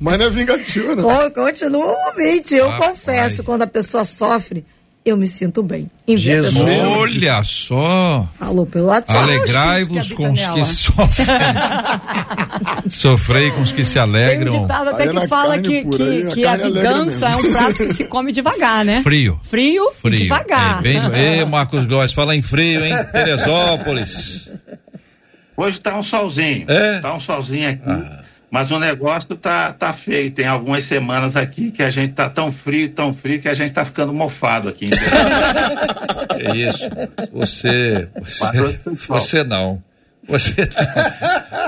Mas não é vingativo, não. Con- Continua o ouvinte. Eu Rapaz. confesso, quando a pessoa sofre, eu me sinto bem. Jesus. olha só. Falou pelo WhatsApp. Alegrai-vos com os que sofrem. Sofrei com os que se Tem um alegram. ditado até Aí que fala que, aí que, a que a vingança é um prato que se come devagar, né? Frio. Frio, e Frio. devagar. É, bem, Ê, Marcos Góes, fala em frio, hein? Teresópolis. Hoje tá um solzinho. É? Tá um solzinho aqui. Mas o negócio tá, tá feio. Tem algumas semanas aqui que a gente tá tão frio, tão frio, que a gente tá ficando mofado aqui. É isso. Você. Você, você não. Você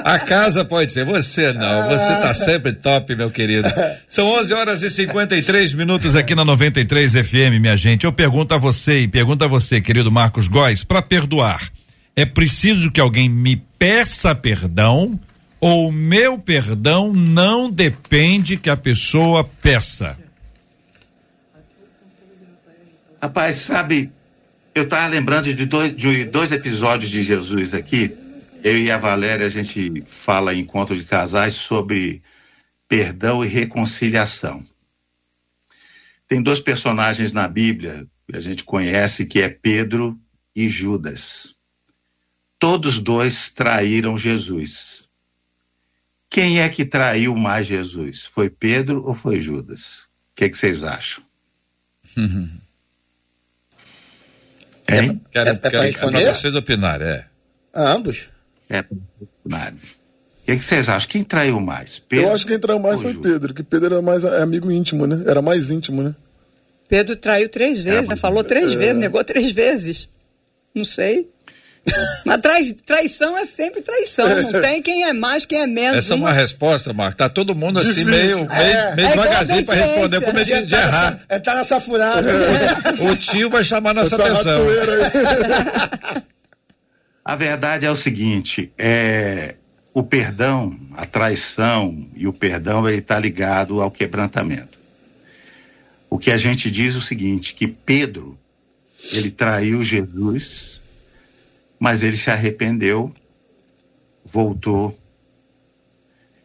A casa pode ser, você não. Você tá sempre top, meu querido. São 11 horas e 53 minutos aqui na 93 FM, minha gente. Eu pergunto a você e pergunto a você, querido Marcos Góes, para perdoar, é preciso que alguém me peça perdão ou meu perdão não depende que a pessoa peça? Rapaz, sabe, eu tava lembrando de dois, de dois episódios de Jesus aqui. Eu e a Valéria, a gente fala em encontro de casais sobre perdão e reconciliação. Tem dois personagens na Bíblia que a gente conhece que é Pedro e Judas. Todos dois traíram Jesus. Quem é que traiu mais Jesus? Foi Pedro ou foi Judas? O que, que vocês acham? Hein? Quero, É- é quero- responder? pra vocês opinarem, é. Ambos. É, Mário. O que, que vocês acham? Quem traiu mais? Pedro Eu acho que quem traiu mais foi Judas? Pedro, que Pedro era mais é, amigo íntimo, né? Era mais íntimo, né? Pedro traiu três vezes, né? falou três vezes, negou três vezes. Não sei. Mas trai- traição é sempre traição. Não tem quem é mais, quem é menos. Essa é uma resposta, Marco. Tá todo mundo assim, Difícil. meio, meio, É, meio é igual devagarzinho pra responder com medo de, de errar. É, tá nessa furada. O tio vai chamar nossa Essa atenção. ratoeira aí. A verdade é o seguinte, é o perdão, a traição e o perdão ele está ligado ao quebrantamento. O que a gente diz é o seguinte, que Pedro ele traiu Jesus, mas ele se arrependeu, voltou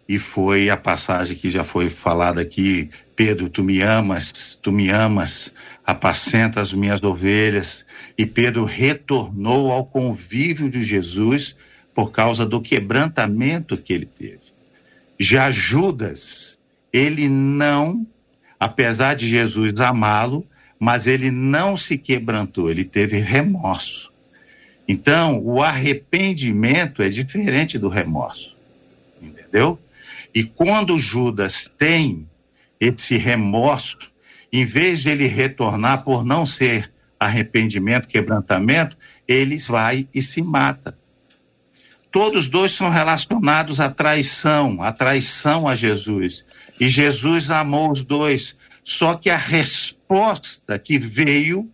e foi a passagem que já foi falada aqui, Pedro, tu me amas, tu me amas, apacenta as minhas ovelhas. E Pedro retornou ao convívio de Jesus por causa do quebrantamento que ele teve. Já Judas, ele não, apesar de Jesus amá-lo, mas ele não se quebrantou, ele teve remorso. Então, o arrependimento é diferente do remorso. Entendeu? E quando Judas tem esse remorso, em vez de ele retornar por não ser arrependimento, quebrantamento, ele vai e se mata. Todos dois são relacionados à traição, à traição a Jesus. E Jesus amou os dois. Só que a resposta que veio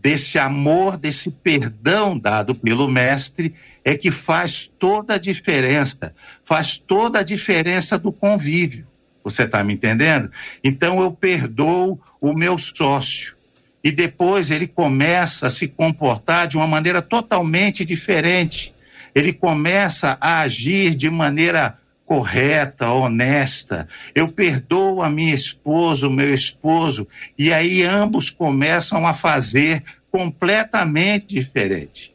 desse amor, desse perdão dado pelo Mestre, é que faz toda a diferença. Faz toda a diferença do convívio. Você está me entendendo? Então eu perdoo o meu sócio. E depois ele começa a se comportar de uma maneira totalmente diferente. Ele começa a agir de maneira correta, honesta. Eu perdoo a minha esposa, o meu esposo, e aí ambos começam a fazer completamente diferente.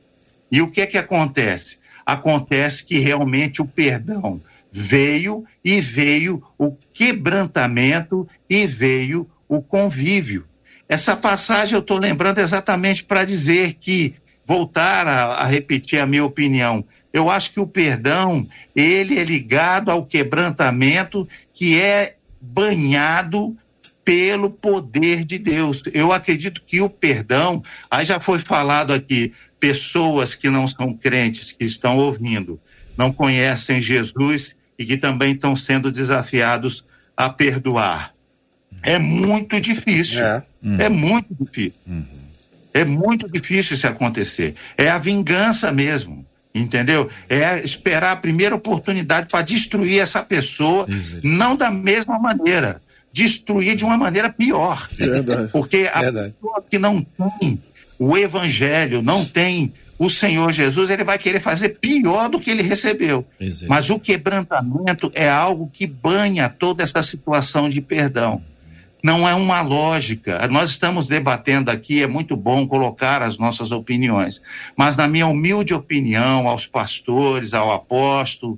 E o que é que acontece? Acontece que realmente o perdão veio e veio o quebrantamento e veio o convívio. Essa passagem eu estou lembrando exatamente para dizer que, voltar a, a repetir a minha opinião, eu acho que o perdão, ele é ligado ao quebrantamento que é banhado pelo poder de Deus. Eu acredito que o perdão, aí já foi falado aqui, pessoas que não são crentes, que estão ouvindo, não conhecem Jesus e que também estão sendo desafiados a perdoar. É muito difícil. É. É muito difícil. É muito difícil isso acontecer. É a vingança mesmo. Entendeu? É esperar a primeira oportunidade para destruir essa pessoa, não da mesma maneira, destruir de uma maneira pior. Verdade. Porque a Verdade. pessoa que não tem o evangelho, não tem o Senhor Jesus, ele vai querer fazer pior do que ele recebeu. Mas o quebrantamento é algo que banha toda essa situação de perdão. Não é uma lógica. Nós estamos debatendo aqui, é muito bom colocar as nossas opiniões. Mas, na minha humilde opinião, aos pastores, ao apóstolo,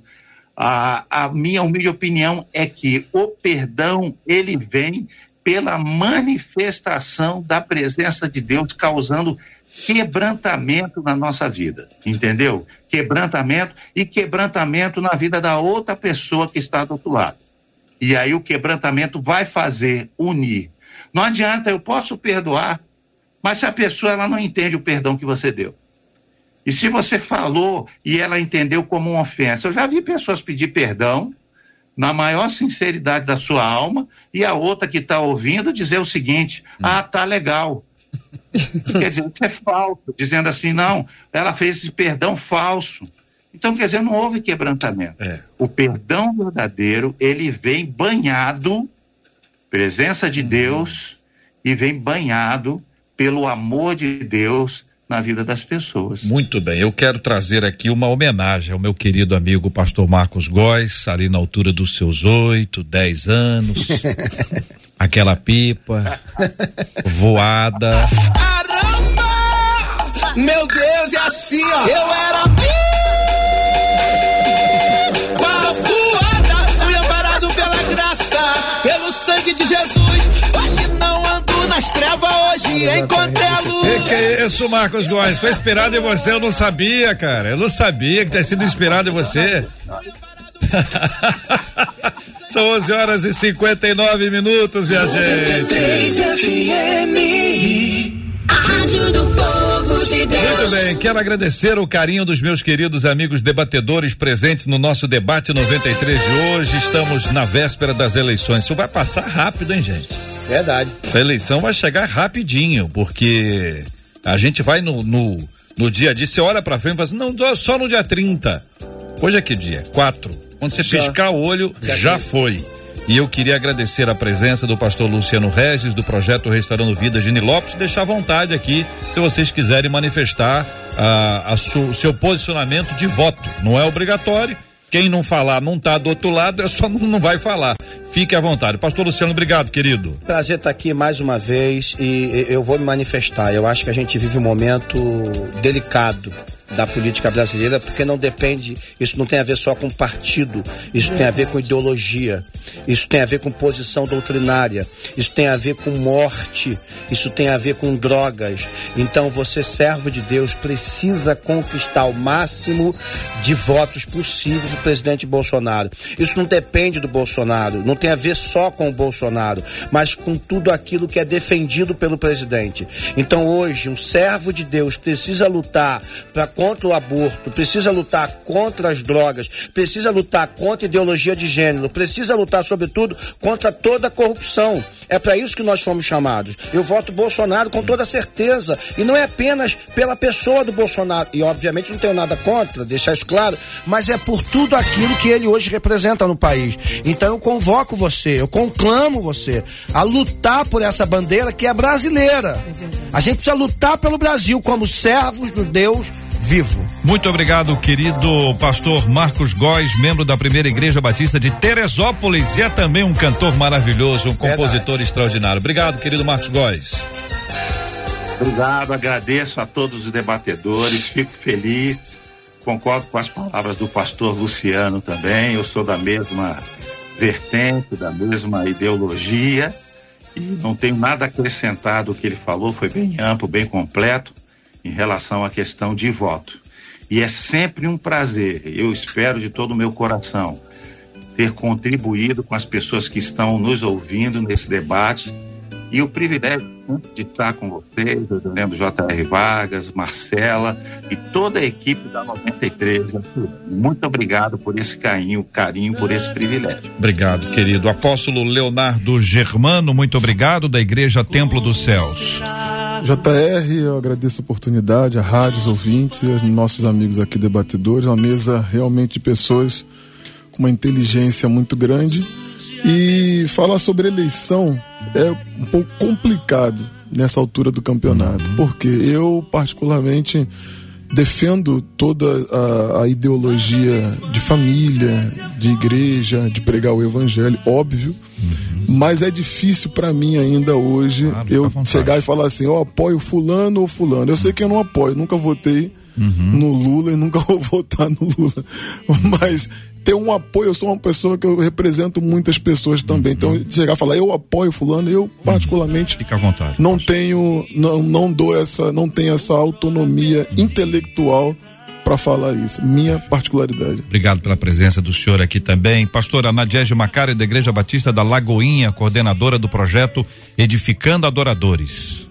a, a minha humilde opinião é que o perdão, ele vem pela manifestação da presença de Deus, causando quebrantamento na nossa vida, entendeu? Quebrantamento e quebrantamento na vida da outra pessoa que está do outro lado. E aí o quebrantamento vai fazer unir. Não adianta, eu posso perdoar, mas se a pessoa ela não entende o perdão que você deu. E se você falou e ela entendeu como uma ofensa, eu já vi pessoas pedir perdão na maior sinceridade da sua alma e a outra que está ouvindo dizer o seguinte: ah, tá legal. quer dizer, isso é falso, dizendo assim, não, ela fez esse perdão falso. Então, quer dizer, não houve quebrantamento. O perdão verdadeiro, ele vem banhado, presença de Deus, e vem banhado pelo amor de Deus na vida das pessoas. Muito bem, eu quero trazer aqui uma homenagem ao meu querido amigo pastor Marcos Góes, ali na altura dos seus oito, dez anos. aquela pipa voada. Meu Deus, é assim, ó. Eu era encontrei a luz. Que que é isso, Marcos Góes? Foi inspirado em você, eu não sabia, cara. Eu não sabia que tinha sido inspirado em você. São 11 horas e 59 minutos, minha gente. A rádio do povo de Deus. Muito bem, quero agradecer o carinho dos meus queridos amigos debatedores presentes no nosso debate 93 de hoje. Estamos na véspera das eleições. Isso vai passar rápido, hein, gente? Verdade. Essa eleição vai chegar rapidinho, porque a gente vai no, no, no dia a dia, você olha pra frente e fala assim, não, só no dia 30. Hoje é que dia? 4. Quando você Já. piscar o olho, já foi. E eu queria agradecer a presença do pastor Luciano Regis, do projeto Restaurando Vida Gini Lopes, deixar à vontade aqui, se vocês quiserem manifestar ah, a su- seu posicionamento de voto. Não é obrigatório. Quem não falar não tá do outro lado, é só não, não vai falar. Fique à vontade. Pastor Luciano, obrigado, querido. Prazer estar aqui mais uma vez e eu vou me manifestar. Eu acho que a gente vive um momento delicado da política brasileira, porque não depende, isso não tem a ver só com partido, isso tem a ver com ideologia, isso tem a ver com posição doutrinária, isso tem a ver com morte, isso tem a ver com drogas. Então você, servo de Deus, precisa conquistar o máximo de votos possível do presidente Bolsonaro. Isso não depende do Bolsonaro, não tem a ver só com o Bolsonaro, mas com tudo aquilo que é defendido pelo presidente. Então hoje, um servo de Deus precisa lutar para contra o aborto, precisa lutar contra as drogas, precisa lutar contra a ideologia de gênero, precisa lutar, sobretudo, contra toda a corrupção. É para isso que nós fomos chamados. Eu voto Bolsonaro com toda certeza. E não é apenas pela pessoa do Bolsonaro. E, obviamente, não tenho nada contra, deixar isso claro. Mas é por tudo aquilo que ele hoje representa no país. Então eu convoco você, eu conclamo você a lutar por essa bandeira que é brasileira. A gente precisa lutar pelo Brasil como servos do Deus vivo. Muito obrigado, querido pastor Marcos Góes, membro da primeira igreja batista de Teresópolis e é também um cantor maravilhoso, um compositor extraordinário. Obrigado, querido Marcos Góes. Obrigado, agradeço a todos os debatedores, fico feliz, concordo com as palavras do pastor Luciano também, eu sou da mesma vertente, da mesma ideologia e não tenho nada a acrescentar do que ele falou, foi bem amplo, bem completo em relação à questão de voto. E é sempre um prazer, eu espero de todo o meu coração, ter contribuído com as pessoas que estão nos ouvindo nesse debate e o privilégio né, de estar com vocês, eu lembro J.R. Vargas, Marcela e toda a equipe da 93. Muito obrigado por esse carinho, carinho por esse privilégio. Obrigado, querido. Apóstolo Leonardo Germano, muito obrigado, da Igreja Templo dos Céus. JR, eu agradeço a oportunidade, a rádios, ouvintes e aos nossos amigos aqui debatedores, uma mesa realmente de pessoas com uma inteligência muito grande. E falar sobre eleição é um pouco complicado nessa altura do campeonato, porque eu, particularmente, defendo toda a, a, ideologia de família, de igreja, de pregar o evangelho, óbvio, uhum. mas é difícil para mim ainda hoje ah, eu chegar e falar assim, eu oh, apoio fulano ou fulano. Eu sei que eu não apoio, nunca votei uhum. no Lula e nunca vou votar no Lula, mas ter um apoio. Eu sou uma pessoa que eu represento muitas pessoas também. Então, chegar a falar, eu apoio fulano, eu particularmente Fica à vontade. não tenho, não, não dou essa, não tenho essa autonomia intelectual para falar isso. Minha particularidade. Obrigado pela presença do senhor aqui também. Pastora Nadiege Macari, da Igreja Batista da Lagoinha, coordenadora do projeto Edificando Adoradores.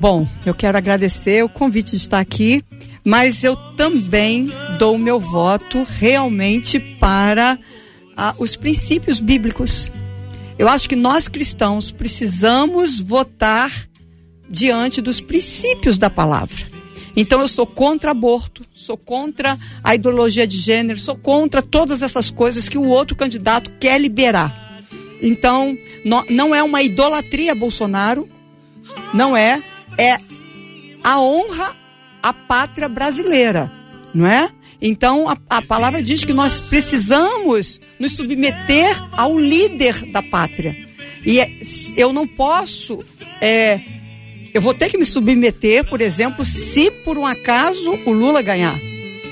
Bom, eu quero agradecer o convite de estar aqui mas eu também dou meu voto realmente para ah, os princípios bíblicos. Eu acho que nós cristãos precisamos votar diante dos princípios da palavra. Então eu sou contra aborto, sou contra a ideologia de gênero, sou contra todas essas coisas que o outro candidato quer liberar. Então, não é uma idolatria Bolsonaro, não é, é a honra a pátria brasileira, não é? Então a, a palavra diz que nós precisamos nos submeter ao líder da pátria. E é, eu não posso, é, eu vou ter que me submeter, por exemplo, se por um acaso o Lula ganhar,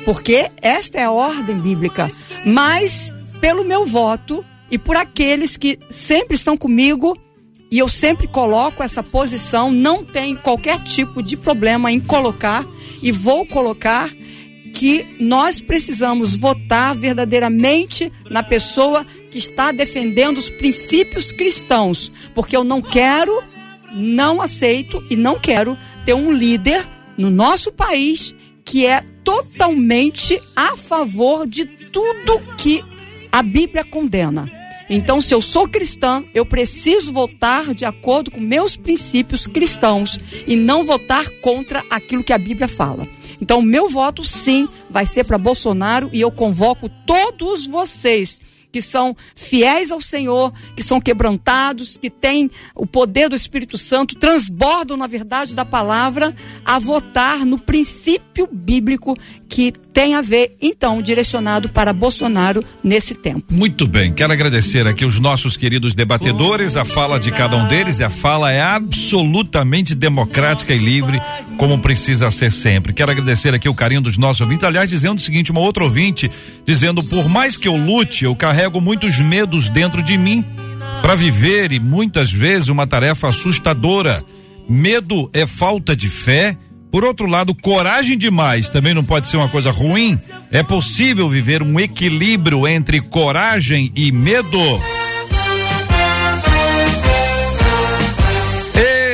porque esta é a ordem bíblica. Mas pelo meu voto e por aqueles que sempre estão comigo e eu sempre coloco essa posição, não tem qualquer tipo de problema em colocar e vou colocar que nós precisamos votar verdadeiramente na pessoa que está defendendo os princípios cristãos, porque eu não quero, não aceito e não quero ter um líder no nosso país que é totalmente a favor de tudo que a Bíblia condena. Então, se eu sou cristã, eu preciso votar de acordo com meus princípios cristãos e não votar contra aquilo que a Bíblia fala. Então, o meu voto sim vai ser para Bolsonaro e eu convoco todos vocês que são fiéis ao Senhor, que são quebrantados, que têm o poder do Espírito Santo, transbordam na verdade da palavra, a votar no princípio bíblico que tem a ver, então, direcionado para Bolsonaro nesse tempo. Muito bem, quero agradecer aqui os nossos queridos debatedores, a fala de cada um deles, e a fala é absolutamente democrática e livre, como precisa ser sempre. Quero agradecer aqui o carinho dos nossos ouvintes, aliás, dizendo o seguinte, uma outra ouvinte, dizendo, por mais que eu lute, eu carrego muitos medos dentro de mim para viver e muitas vezes uma tarefa assustadora. Medo é falta de fé, por outro lado, coragem demais também não pode ser uma coisa ruim. É possível viver um equilíbrio entre coragem e medo.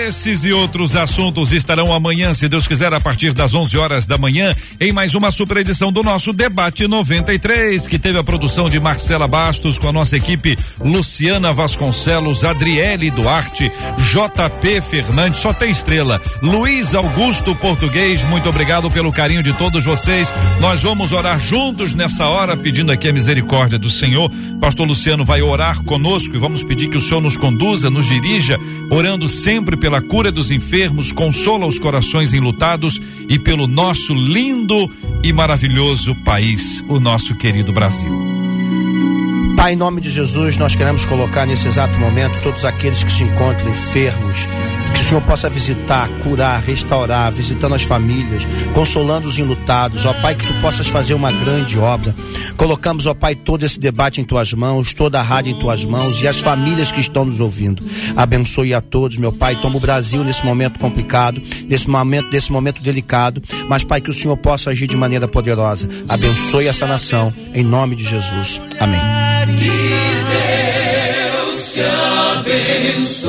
Esses e outros assuntos estarão amanhã, se Deus quiser, a partir das 11 horas da manhã, em mais uma super edição do nosso Debate 93, que teve a produção de Marcela Bastos com a nossa equipe Luciana Vasconcelos, Adriele Duarte, JP Fernandes, só tem estrela, Luiz Augusto Português, muito obrigado pelo carinho de todos vocês. Nós vamos orar juntos nessa hora, pedindo aqui a misericórdia do Senhor. Pastor Luciano vai orar conosco e vamos pedir que o Senhor nos conduza, nos dirija, orando sempre pela pela cura dos enfermos, consola os corações enlutados e pelo nosso lindo e maravilhoso país, o nosso querido Brasil. Pai, em nome de Jesus, nós queremos colocar nesse exato momento todos aqueles que se encontram enfermos, que Senhor possa visitar, curar, restaurar, visitando as famílias, consolando os enlutados. Ó Pai, que tu possas fazer uma grande obra. Colocamos, ó Pai, todo esse debate em tuas mãos, toda a rádio em tuas mãos e as famílias que estão nos ouvindo. Abençoe a todos, meu Pai. Toma o Brasil nesse momento complicado, nesse momento, desse momento delicado. Mas, Pai, que o Senhor possa agir de maneira poderosa. Abençoe essa nação, em nome de Jesus. Amém. Deus te abençoe.